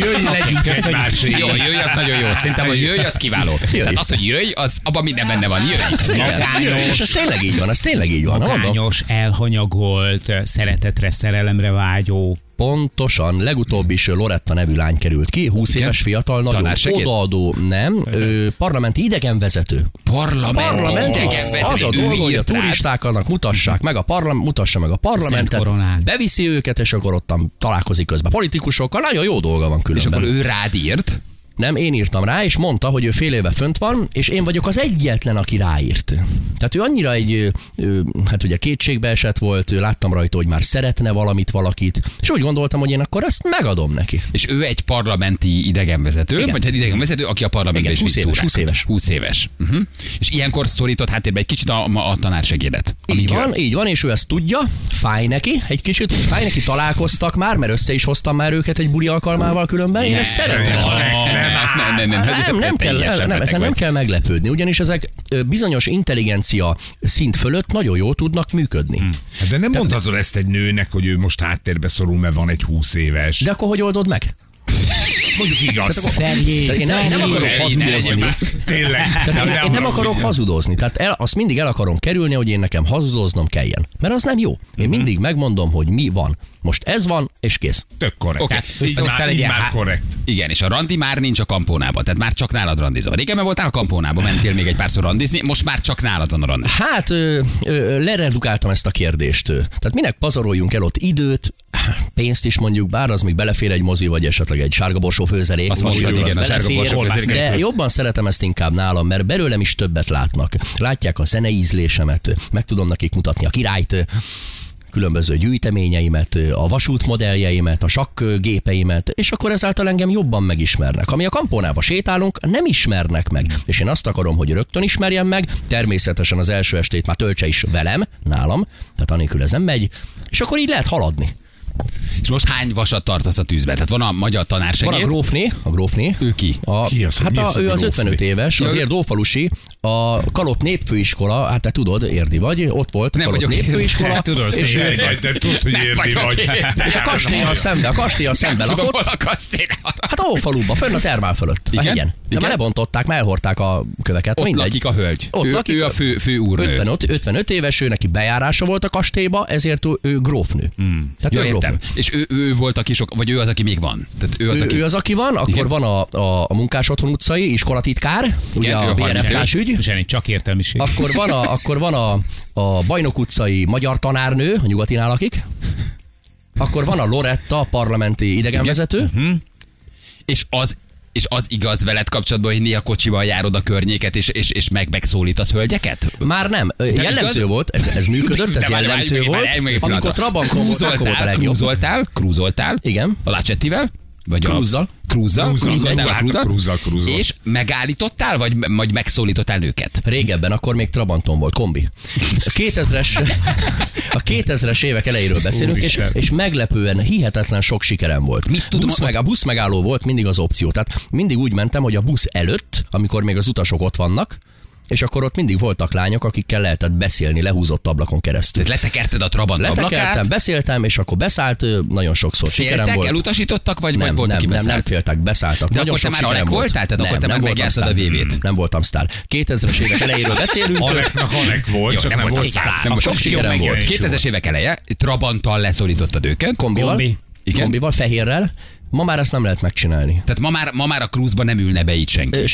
[SPEAKER 3] Jöjj, legyünk egymásé.
[SPEAKER 2] Jó, jöjj, az nagyon jó. Szerintem, hogy jöjj, az kiváló. Tehát az, hogy jöjj, az abban minden benne van. Jöjj.
[SPEAKER 5] Igen. És ez tényleg így van, ez tényleg így van. Na.
[SPEAKER 4] Magányos, elhanyagolt, szeretetre, szerelemre vágyó.
[SPEAKER 5] Pontosan, legutóbb is Loretta nevű lány került ki, 20
[SPEAKER 2] Igen?
[SPEAKER 5] éves fiatal, nagyon odaadó, nem, ö, parlamenti idegenvezető.
[SPEAKER 2] Parlament,
[SPEAKER 5] Parlament,
[SPEAKER 2] idegenvezető.
[SPEAKER 5] az a
[SPEAKER 2] Ő
[SPEAKER 5] dolga, hogy a turistáknak mutassák meg a parlament, mutassa meg a parlamentet, beviszi őket, és akkor ottan találkozik közben politikusokkal, nagyon jó dolga van
[SPEAKER 2] És
[SPEAKER 5] különben.
[SPEAKER 2] akkor ő rád írt.
[SPEAKER 5] Nem, én írtam rá, és mondta, hogy ő fél éve fönt van, és én vagyok az egyetlen, aki ráírt. Tehát ő annyira egy, ö, hát ugye kétségbe esett volt, ő láttam rajta, hogy már szeretne valamit, valakit, és úgy gondoltam, hogy én akkor ezt megadom neki.
[SPEAKER 2] És ő egy parlamenti idegenvezető,
[SPEAKER 5] Igen.
[SPEAKER 2] vagy egy idegenvezető, aki a parlamentben is
[SPEAKER 5] 20
[SPEAKER 2] visz
[SPEAKER 5] éves,
[SPEAKER 2] túrákat.
[SPEAKER 5] 20 éves.
[SPEAKER 2] 20 éves. Uh-huh. És ilyenkor szorított háttérbe egy kicsit a, a tanársegédet.
[SPEAKER 5] Így van, így van, és ő ezt tudja, fáj neki, egy kicsit fáj neki, találkoztak már, mert össze is hoztam már őket egy buli alkalmával különben, én ezt szeretem.
[SPEAKER 2] Nem, nem, nem,
[SPEAKER 5] Nem, nem, kell, nem,
[SPEAKER 2] beteg
[SPEAKER 5] ezen nem kell meglepődni, ugyanis ezek bizonyos intelligencia szint fölött nagyon jól tudnak működni. Hmm.
[SPEAKER 3] Hát De nem mondhatod ezt egy nőnek, hogy ő most háttérbe szorul, mert van egy 20 éves.
[SPEAKER 5] De akkor hogy oldod meg?
[SPEAKER 3] mondjuk igaz.
[SPEAKER 5] Tehát nem, én nem akarok hazudozni.
[SPEAKER 2] már.
[SPEAKER 3] Tényleg.
[SPEAKER 5] Tehát én, én nem akarok hazudozni. Tehát el, azt mindig el akarom kerülni, hogy én nekem hazudoznom kelljen. Mert az nem jó. Én mindig megmondom, hogy mi van. Most ez van, és kész.
[SPEAKER 3] Tök korrekt.
[SPEAKER 2] Oké.
[SPEAKER 3] Így,
[SPEAKER 4] Összehoztál
[SPEAKER 3] már, így már
[SPEAKER 4] há-
[SPEAKER 3] korrekt.
[SPEAKER 2] Igen, és a randi már nincs a kampónában, tehát már csak nálad randizol. Régen már voltál a kampónában, mentél még egy párszor randizni, most már csak nálad van a randi.
[SPEAKER 5] Hát ö, ö, leredukáltam ezt a kérdést. Tehát minek pazaroljunk el ott időt, pénzt is mondjuk, bár az még belefér egy mozi, vagy esetleg egy sárga borsó főzelék.
[SPEAKER 2] Azt
[SPEAKER 5] most
[SPEAKER 2] mondtad, igen, a sárga borsó főzelék
[SPEAKER 5] De jobban szeretem ezt inkább nálam, mert belőlem is többet látnak. Látják a zenei ízlésemet, meg tudom nekik mutatni a királyt, különböző gyűjteményeimet, a vasút modelljeimet, a sakkgépeimet, és akkor ezáltal engem jobban megismernek. Ami a kampónába sétálunk, nem ismernek meg. És én azt akarom, hogy rögtön ismerjen meg, természetesen az első estét már töltse is velem, nálam, tehát anélkül ez nem megy, és akkor így lehet haladni.
[SPEAKER 2] És most hány vasat tartasz a tűzbe? Tehát van a magyar
[SPEAKER 5] Van a
[SPEAKER 2] tanársegéd.
[SPEAKER 5] grófné, a grófné.
[SPEAKER 2] Ő ki?
[SPEAKER 5] A,
[SPEAKER 3] Ki az,
[SPEAKER 5] hát a,
[SPEAKER 3] az a
[SPEAKER 5] ő az
[SPEAKER 3] grófné?
[SPEAKER 5] 55 éves,
[SPEAKER 2] Ja,
[SPEAKER 5] az
[SPEAKER 2] ő-
[SPEAKER 5] Érdófalusi, a Kalop Népfőiskola, hát te tudod, érdi vagy, ott volt
[SPEAKER 2] Nem
[SPEAKER 5] Kalop. Népfőiskola,
[SPEAKER 4] Tudod,
[SPEAKER 5] és,
[SPEAKER 3] Érdi vagy, te tudod, hogy érdi vagy.
[SPEAKER 5] és a kastélyal szembe, a kastélyal szembe lakott,
[SPEAKER 2] a kastélyre.
[SPEAKER 5] Hát Ófaluba, fönn a termál fölött.
[SPEAKER 2] Igen?
[SPEAKER 5] A hegyen. De
[SPEAKER 2] Igen?
[SPEAKER 5] már lebontották, már elhordták a köveket.
[SPEAKER 2] Ott
[SPEAKER 5] mindegy.
[SPEAKER 2] lakik a hölgy.
[SPEAKER 5] Ott
[SPEAKER 2] ő,
[SPEAKER 5] lakik
[SPEAKER 2] ő a fő, fő úrnő.
[SPEAKER 5] 55, 55 éves, ő neki bejárása volt a kastélyba, ezért ő, ő grófnő. Hmm. Tehát ő, grófnő.
[SPEAKER 2] És ő, ő volt, aki sok, vagy ő az, aki még van. Tehát ő az, aki...
[SPEAKER 5] ő az, aki van, akkor
[SPEAKER 2] Igen.
[SPEAKER 5] van a, a, a munkás otthon utcai iskolatitkár, ugye
[SPEAKER 2] Igen,
[SPEAKER 5] a
[SPEAKER 2] 30
[SPEAKER 5] ügy.
[SPEAKER 4] Zseni, csak értelmiség.
[SPEAKER 5] Akkor van a, akkor van a, a Bajnok utcai magyar tanárnő, a nyugatinál lakik. Akkor van a Loretta, a parlamenti idegenvezető.
[SPEAKER 2] És az és az igaz veled kapcsolatban, hogy néha kocsival járod a környéket, és, és, és meg megszólítasz hölgyeket?
[SPEAKER 5] Már nem. Ö, Jellemző
[SPEAKER 2] igaz?
[SPEAKER 5] volt, ez, ez működött, ez
[SPEAKER 2] De
[SPEAKER 5] jellemző volt. Amikor. Trabant volt, akkor volt a legjobb.
[SPEAKER 2] krúzoltál, krúzoltál.
[SPEAKER 5] Igen.
[SPEAKER 2] A Lacsettivel? Vagy
[SPEAKER 5] Krúzzal.
[SPEAKER 2] Krúzzal?
[SPEAKER 3] Krúzzal,
[SPEAKER 2] Krúzzal,
[SPEAKER 3] krúzzal,
[SPEAKER 2] krúzzal,
[SPEAKER 3] krúzzal, krúzzal.
[SPEAKER 2] És megállítottál, vagy, vagy megszólítottál nőket?
[SPEAKER 5] Régebben, akkor még Trabanton volt, kombi. A 2000-es, a 2000-es évek elejéről beszélünk, és, és meglepően hihetetlen sok sikerem volt.
[SPEAKER 2] Mit tudom,
[SPEAKER 5] busz meg, a busz megálló volt mindig az opció. Tehát mindig úgy mentem, hogy a busz előtt, amikor még az utasok ott vannak, és akkor ott mindig voltak lányok, akikkel lehetett beszélni lehúzott ablakon keresztül.
[SPEAKER 2] Tehát letekerted a Trabant
[SPEAKER 5] Letekertem,
[SPEAKER 2] ablakát?
[SPEAKER 5] beszéltem, és akkor beszállt, nagyon sokszor sikerem
[SPEAKER 2] Féltek,
[SPEAKER 5] volt.
[SPEAKER 2] elutasítottak, vagy,
[SPEAKER 5] nem,
[SPEAKER 2] volt,
[SPEAKER 5] nem,
[SPEAKER 2] aki
[SPEAKER 5] nem, nem
[SPEAKER 2] beszállt?
[SPEAKER 5] féltek, beszálltak.
[SPEAKER 2] De
[SPEAKER 5] Nagyon
[SPEAKER 2] akkor te már
[SPEAKER 5] sikerem
[SPEAKER 2] Alek
[SPEAKER 5] volt.
[SPEAKER 2] voltál? Tehát akkor te már
[SPEAKER 5] voltam
[SPEAKER 2] megjártad a. VB-t.
[SPEAKER 5] Nem voltam sztár. 2000-es évek elejéről beszélünk.
[SPEAKER 3] Aleknak Alek volt,
[SPEAKER 2] Jó,
[SPEAKER 3] csak
[SPEAKER 2] nem
[SPEAKER 3] nem volt
[SPEAKER 2] sztár. Nem
[SPEAKER 5] Sok sikerem
[SPEAKER 2] sikerem
[SPEAKER 5] volt.
[SPEAKER 2] volt. 2000-es évek eleje, Trabanttal leszorítottad őket.
[SPEAKER 5] kombival.
[SPEAKER 2] Igen?
[SPEAKER 5] kombival, fehérrel. Ma már ezt nem lehet megcsinálni.
[SPEAKER 2] Tehát ma már, ma már a cruise nem ülne be itt senki.
[SPEAKER 5] Ö,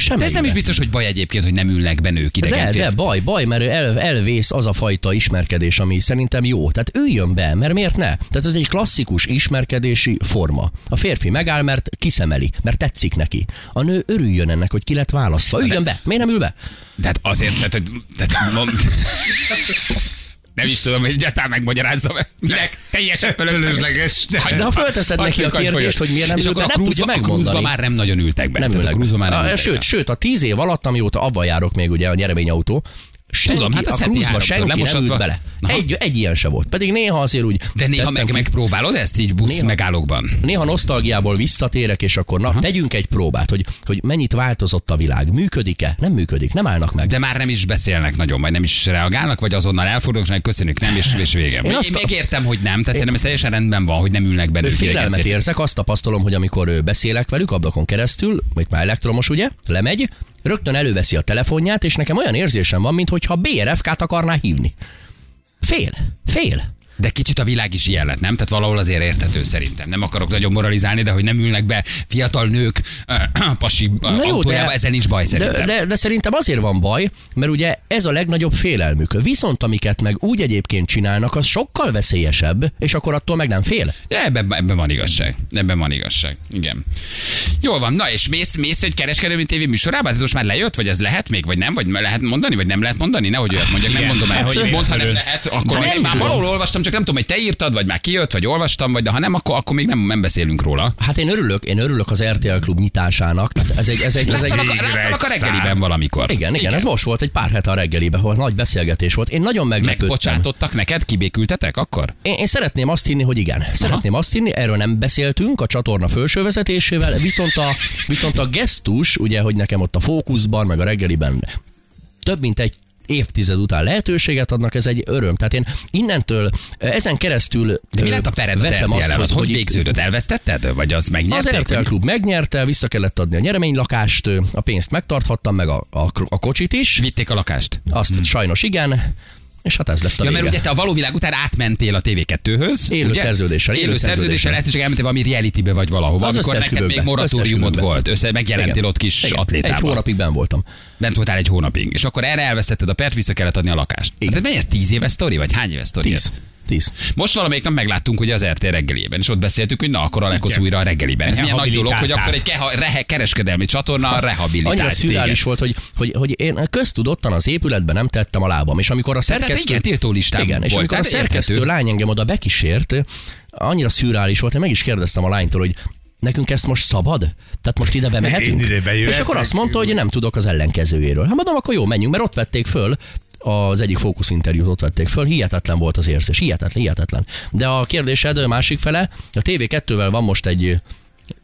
[SPEAKER 5] Semmelyikbe.
[SPEAKER 2] De ez nem is biztos, hogy baj egyébként, hogy nem ülnek be nők idegen
[SPEAKER 5] de, de baj, baj, mert el, elvész az a fajta ismerkedés, ami szerintem jó. Tehát üljön be, mert miért ne? Tehát ez egy klasszikus ismerkedési forma. A férfi megáll, mert kiszemeli, mert tetszik neki. A nő örüljön ennek, hogy ki lett választva. Üljön be, miért nem ül be?
[SPEAKER 2] De hát azért, tehát, tehát, mond... Nem is tudom, hogy egyáltalán megmagyarázzam -e. Minek? Teljesen fölösleges.
[SPEAKER 5] De ha fölteszed neki a kérdést, hogy miért nem
[SPEAKER 2] És
[SPEAKER 5] ül
[SPEAKER 2] akkor a
[SPEAKER 5] nem tudja megmondani.
[SPEAKER 2] már nem nagyon ültek be.
[SPEAKER 5] Nem ülnek.
[SPEAKER 2] a már nem ültek
[SPEAKER 5] sőt,
[SPEAKER 2] be.
[SPEAKER 5] sőt, a tíz év alatt, amióta abban járok még ugye a nyereményautó, senki,
[SPEAKER 2] Tudom, hát
[SPEAKER 5] a cruise-ba
[SPEAKER 2] háromszor
[SPEAKER 5] senki nem ült bele.
[SPEAKER 2] Aha.
[SPEAKER 5] Egy, egy ilyen se volt. Pedig néha azért úgy...
[SPEAKER 2] De néha meg,
[SPEAKER 5] ki-
[SPEAKER 2] megpróbálod ezt így busz
[SPEAKER 5] Néha.
[SPEAKER 2] megállókban.
[SPEAKER 5] Néha nosztalgiából visszatérek, és akkor na, tegyünk egy próbát, hogy, hogy mennyit változott a világ. Működik-e? Nem működik, nem állnak meg.
[SPEAKER 2] De már nem is beszélnek nagyon, vagy nem is reagálnak, vagy azonnal elfordulnak, és köszönjük, nem, és, és vége. Én,
[SPEAKER 5] azt a-
[SPEAKER 2] megértem, hogy nem, tehát szerintem ez teljesen rendben van, hogy nem ülnek be nők idegen
[SPEAKER 5] Félelmet érzek, azt tapasztalom, hogy amikor beszélek velük ablakon keresztül, vagy már elektromos, ugye, lemegy, rögtön előveszi a telefonját, és nekem olyan érzésem van, mintha BRFK-t akarná hívni. Fél, fél.
[SPEAKER 2] De kicsit a világ is ilyen lett, nem? Tehát valahol azért érthető szerintem. Nem akarok nagyon moralizálni, de hogy nem ülnek be fiatal nők pasi uh, autójába, ezen nincs baj
[SPEAKER 5] de,
[SPEAKER 2] szerintem.
[SPEAKER 5] de, de szerintem azért van baj, mert ugye ez a legnagyobb félelmük. Viszont amiket meg úgy egyébként csinálnak, az sokkal veszélyesebb, és akkor attól meg nem fél.
[SPEAKER 2] Ja, ebben, ebben van igazság. Ebben van igazság. Igen. Jól van. Na és mész, mész egy kereskedelmi tévé műsorába? Ez most már lejött, vagy ez lehet még, vagy nem? Vagy lehet mondani, vagy nem lehet mondani? Nehogy olyat mondjak, nem mondom el.
[SPEAKER 4] hát,
[SPEAKER 2] mondd, ha nem lehet, akkor
[SPEAKER 5] Nem
[SPEAKER 2] már valahol olvastam, csak nem tudom, hogy te írtad, vagy már kijött, vagy olvastam, vagy de ha nem, akkor, akkor még nem, nem beszélünk róla.
[SPEAKER 5] Hát én örülök, én örülök az RTL klub nyitásának. Tehát Ez egy, ez egy, ez egy,
[SPEAKER 2] Láttalak, láttalak a reggeliben valamikor.
[SPEAKER 5] igen, igen, ez most volt egy pár hete a reggeliben, ahol nagy beszélgetés volt. Én nagyon meglepődtem.
[SPEAKER 2] Megbocsátottak neked, kibékültetek akkor?
[SPEAKER 5] Én, én szeretném azt hinni, hogy igen. Szeretném azt hinni, erről nem beszéltünk a csatorna felső vezetésével, viszont a, viszont a gesztus, ugye, hogy nekem ott a fókuszban, meg a reggeliben több mint egy évtized után lehetőséget adnak, ez egy öröm. Tehát én innentől, ezen keresztül
[SPEAKER 2] De mi
[SPEAKER 5] ö,
[SPEAKER 2] lett a pered az
[SPEAKER 5] veszem
[SPEAKER 2] RTL-en? Az,
[SPEAKER 5] azt,
[SPEAKER 2] hogy végződött? Elvesztetted? Vagy az
[SPEAKER 5] Az
[SPEAKER 2] megnyerték?
[SPEAKER 5] RTL klub megnyerte, vissza kellett adni a nyereménylakást, ö, a pénzt megtarthattam, meg a, a, a kocsit is.
[SPEAKER 2] Vitték a lakást?
[SPEAKER 5] Azt sajnos igen, és hát ez lett a
[SPEAKER 2] Ja,
[SPEAKER 5] vége.
[SPEAKER 2] mert ugye te a való világ után átmentél a TV2-höz.
[SPEAKER 5] Élő
[SPEAKER 2] ugye?
[SPEAKER 5] szerződéssel, élő
[SPEAKER 2] Élő szerződéssel, lehetőség elmentél valami realitybe vagy valahova,
[SPEAKER 5] Az
[SPEAKER 2] amikor neked még moratóriumod volt. Össze megjelentél
[SPEAKER 5] Igen.
[SPEAKER 2] ott kis
[SPEAKER 5] Igen.
[SPEAKER 2] atlétában.
[SPEAKER 5] Egy hónapig ben voltam.
[SPEAKER 2] Bent voltál egy hónapig. És akkor erre elvesztetted a pert, vissza kellett adni a lakást.
[SPEAKER 5] Igen.
[SPEAKER 2] Hát, mennyi ez tíz éves sztori, vagy hány éves sztori?
[SPEAKER 5] Tíz.
[SPEAKER 2] Ez?
[SPEAKER 5] Tíz.
[SPEAKER 2] Most valamelyik nap megláttunk ugye az RT reggelében, és ott beszéltük, hogy na, akkor a Lekosz újra a reggeliben. Ez milyen nagy dolog, hogy akkor egy keha, rehe, kereskedelmi csatorna rehabilitált
[SPEAKER 5] Annyira szürális volt, hogy, hogy, hogy én köztudottan az épületben nem tettem a lábam, és amikor a szerkesztő...
[SPEAKER 2] igen, tiltólistán
[SPEAKER 5] Igen, és amikor a szerkesztő
[SPEAKER 2] érthető.
[SPEAKER 5] lány engem oda bekísért, annyira szürális volt, én meg is kérdeztem a lánytól, hogy nekünk ezt most szabad? Tehát most ide bemehetünk?
[SPEAKER 3] Én ide
[SPEAKER 5] és akkor azt mondta, hogy nem tudok az ellenkezőjéről. Hát mondom, akkor jó, menjünk, mert ott vették föl, az egyik fókuszinterjút ott vették föl, hihetetlen volt az érzés, hihetetlen, hihetetlen. De a kérdésed másik fele, a TV2-vel van most egy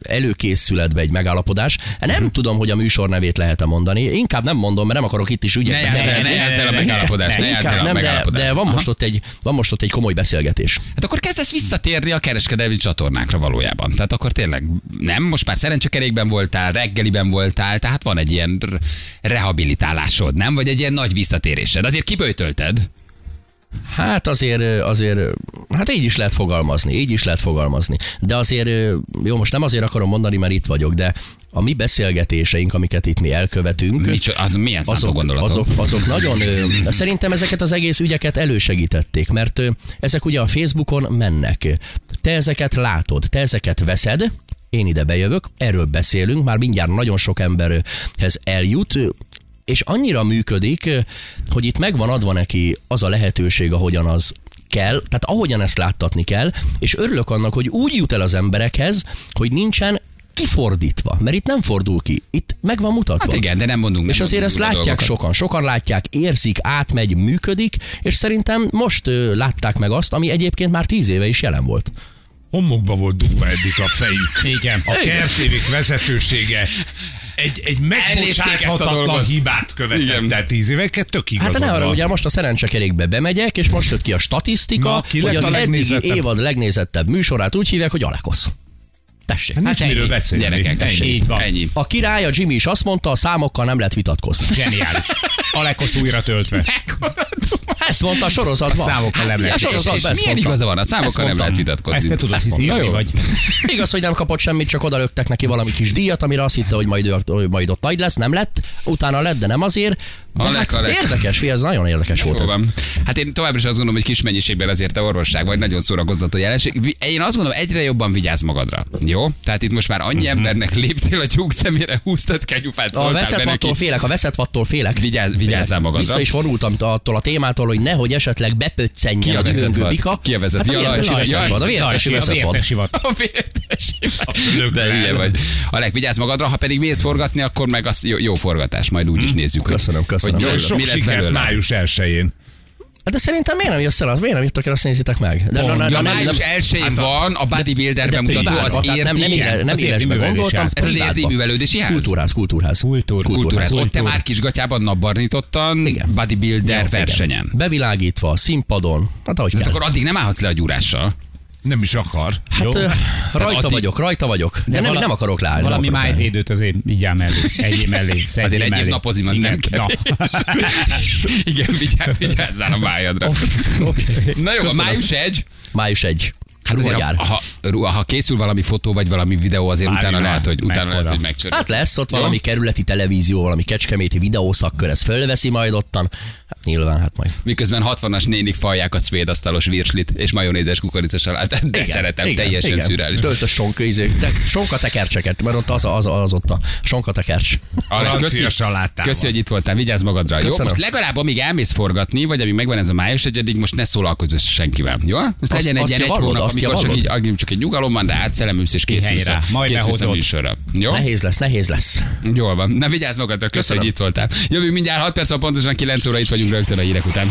[SPEAKER 5] előkészületbe egy megállapodás. Nem tudom, hogy a műsor nevét lehet-e mondani. Inkább nem mondom, mert nem akarok itt is
[SPEAKER 2] Ne
[SPEAKER 5] ügyekbe keverni.
[SPEAKER 2] ne játsz el a megállapodást, ne
[SPEAKER 5] Inkább nem, de, de van,
[SPEAKER 2] Aha.
[SPEAKER 5] most ott egy, van most ott egy komoly beszélgetés.
[SPEAKER 2] Hát akkor kezdesz visszatérni a kereskedelmi csatornákra valójában. Tehát akkor tényleg nem, most már szerencsekerékben voltál, reggeliben voltál, tehát van egy ilyen rehabilitálásod, nem? Vagy egy ilyen nagy visszatérésed. Azért kiböjtölted.
[SPEAKER 5] Hát azért, azért, hát így is lehet fogalmazni, így is lehet fogalmazni. De azért, jó, most nem azért akarom mondani, mert itt vagyok, de a mi beszélgetéseink, amiket itt mi elkövetünk,
[SPEAKER 2] Micsoda, az milyen
[SPEAKER 5] azok, azok, azok nagyon, szerintem ezeket az egész ügyeket elősegítették, mert ezek ugye a Facebookon mennek. Te ezeket látod, te ezeket veszed, én ide bejövök, erről beszélünk, már mindjárt nagyon sok emberhez eljut, és annyira működik, hogy itt megvan adva neki az a lehetőség, ahogyan az kell, tehát ahogyan ezt láttatni kell, és örülök annak, hogy úgy jut el az emberekhez, hogy nincsen kifordítva, mert itt nem fordul ki, itt meg van mutatva.
[SPEAKER 2] Hát igen, de nem mondunk.
[SPEAKER 5] És
[SPEAKER 2] nem
[SPEAKER 5] azért ezt látják
[SPEAKER 2] dolgokat.
[SPEAKER 5] sokan, sokan látják, érzik, átmegy, működik, és szerintem most ö, látták meg azt, ami egyébként már tíz éve is jelen volt.
[SPEAKER 3] Homokba volt dugva eddig a fejük.
[SPEAKER 4] Igen.
[SPEAKER 3] A kertévék vezetősége egy, egy megbocsáthatatlan hibát követett el tíz éveket, tök igazad
[SPEAKER 5] Hát ne arra, ugye most a szerencsekerékbe bemegyek, és most jött ki a statisztika,
[SPEAKER 3] Na, ki
[SPEAKER 5] hogy az
[SPEAKER 3] a
[SPEAKER 5] eddigi
[SPEAKER 3] legnézettebb?
[SPEAKER 5] évad legnézettebb műsorát úgy hívják, hogy Alekosz. Tessék.
[SPEAKER 3] Hát nincs
[SPEAKER 4] ennyi.
[SPEAKER 3] miről beszélni.
[SPEAKER 2] Gyerekek,
[SPEAKER 4] Ennyi. Így van.
[SPEAKER 2] ennyi.
[SPEAKER 5] A király, a Jimmy is azt mondta, a számokkal nem lehet vitatkozni.
[SPEAKER 4] Zseniális. Alekosz újra töltve.
[SPEAKER 5] Ezt mondta a sorozatban.
[SPEAKER 4] A számokkal nem
[SPEAKER 5] Hát,
[SPEAKER 4] lehet
[SPEAKER 5] a
[SPEAKER 2] És,
[SPEAKER 5] sorozatban
[SPEAKER 2] és
[SPEAKER 5] ezt
[SPEAKER 2] milyen
[SPEAKER 5] mondta.
[SPEAKER 2] igaza van? A számokkal nem lehet vitatkozni.
[SPEAKER 4] Ezt te tudod,
[SPEAKER 5] Ezt
[SPEAKER 4] hiszi,
[SPEAKER 2] Jó.
[SPEAKER 4] vagy.
[SPEAKER 5] Igaz, hogy nem kapott semmit, csak odalöktek neki valami kis díjat, amire azt hitte, hogy majd, ő- majd ott nagy lesz, nem lett. Utána lett, de nem azért. De
[SPEAKER 2] Alek,
[SPEAKER 5] hát
[SPEAKER 2] Alek.
[SPEAKER 5] érdekes, fi, ez nagyon érdekes volt
[SPEAKER 2] Jó
[SPEAKER 5] ez.
[SPEAKER 2] van. Hát én továbbra is azt gondolom, hogy kis mennyiségben azért te orvosság vagy, nagyon szórakoztató jelenség. Én azt gondolom, egyre jobban vigyázz magadra. Jó? Tehát itt most már annyi embernek léptél a tyúk szemére, húztad kenyufát,
[SPEAKER 5] A veszett
[SPEAKER 2] be neki.
[SPEAKER 5] vattól félek, a veszett vattól félek.
[SPEAKER 2] Vigyázz- vigyázzál magadra.
[SPEAKER 5] Vissza is vonultam attól a témától, hogy nehogy esetleg bepöccenjen
[SPEAKER 2] a
[SPEAKER 5] dühöngő bika.
[SPEAKER 2] Ki a veszett?
[SPEAKER 5] Hát a vértesi
[SPEAKER 2] jaj,
[SPEAKER 5] veszett
[SPEAKER 2] jaj.
[SPEAKER 5] vad, a vértesi
[SPEAKER 4] Lajsi, a vértesi
[SPEAKER 2] De hülye vagy. Alek, vigyázz magadra, ha pedig mész forgatni, akkor meg az jó, jó forgatás, majd úgy is nézzük. hogy-
[SPEAKER 5] Köszönöm, köszönöm.
[SPEAKER 2] Hogy
[SPEAKER 3] Jó,
[SPEAKER 2] mi, lesz belőle.
[SPEAKER 3] május 1-én.
[SPEAKER 5] Hát De szerintem miért nem jössz el? Miért nem jöttök el, azt nézitek meg? De,
[SPEAKER 2] Ja,
[SPEAKER 5] nem- nem-
[SPEAKER 2] május
[SPEAKER 5] nem-
[SPEAKER 2] 1-én van a bodybuilder
[SPEAKER 5] de
[SPEAKER 2] bemutató, az
[SPEAKER 5] tehát nem, nem,
[SPEAKER 2] érdi.
[SPEAKER 5] éle, nem
[SPEAKER 4] érdi
[SPEAKER 5] gondoltam.
[SPEAKER 4] művelődés
[SPEAKER 2] Ez az érdi művelődési ház?
[SPEAKER 5] Kultúrház, kultúrház.
[SPEAKER 4] Kultúr,
[SPEAKER 5] kultúrház.
[SPEAKER 2] Ott te már kisgatyában napbarnítottan
[SPEAKER 5] Igen.
[SPEAKER 2] bodybuilder versenyen.
[SPEAKER 5] Bevilágítva, színpadon. Hát ahogy
[SPEAKER 2] Hát akkor addig nem állhatsz le a gyúrással.
[SPEAKER 3] Nem is akar.
[SPEAKER 5] Hát
[SPEAKER 4] Jó.
[SPEAKER 5] rajta
[SPEAKER 2] addig-
[SPEAKER 5] vagyok, rajta vagyok. De, nem,
[SPEAKER 4] vala-
[SPEAKER 5] nem akarok leállni.
[SPEAKER 4] Valami májvédőt azért így áll mellé. Egyé mellé.
[SPEAKER 2] Azért egy év van, nem
[SPEAKER 4] Igen. Na.
[SPEAKER 2] Igen, vigyázz, vigyázzál a májadra. Na jó, a
[SPEAKER 5] Köszönöm.
[SPEAKER 2] május egy.
[SPEAKER 5] Május egy.
[SPEAKER 2] Hát azért, ha, ha, ha, készül valami fotó vagy valami videó, azért
[SPEAKER 3] Várj
[SPEAKER 2] utána
[SPEAKER 3] már,
[SPEAKER 2] lehet, hogy, utána lehet, hogy megcsörög.
[SPEAKER 5] Hát lesz ott valami kerületi televízió, valami kecskeméti videószakkör, ez fölveszi majd ottan. Hát nyilván, hát majd.
[SPEAKER 2] Miközben 60-as nénik falják a szvédasztalos virslit és majonézes kukoricasalát. De szeretem, teljesen
[SPEAKER 5] igen.
[SPEAKER 2] szürreális.
[SPEAKER 5] Töltös sonka, izé, te, sonka tekercseket, mert ott az, az, az ott a sonka tekercs.
[SPEAKER 3] Francia salátával.
[SPEAKER 2] Köszi, hogy itt voltál, vigyázz magadra. Jó,
[SPEAKER 5] Köszönöm.
[SPEAKER 2] most legalább amíg elmész forgatni, vagy amíg megvan ez a május egy, addig most ne szólalkozz senkivel. Jó? Most legyen egy
[SPEAKER 5] azt
[SPEAKER 2] ilyen egy hónap,
[SPEAKER 5] azt
[SPEAKER 2] amikor csak, így, csak egy nyugalom van, de átszellemülsz és készülsz,
[SPEAKER 4] Kihelyre.
[SPEAKER 2] a,
[SPEAKER 4] Majd
[SPEAKER 2] készülsz a műsorra. Jó?
[SPEAKER 5] Nehéz lesz, nehéz lesz.
[SPEAKER 2] Jól van. Na vigyázz magadra, köszönöm,
[SPEAKER 5] Köszönöm.
[SPEAKER 2] hogy itt voltál. Jövünk mindjárt 6 perc, pontosan 9 óra itt vagyunk rögtön a hírek után.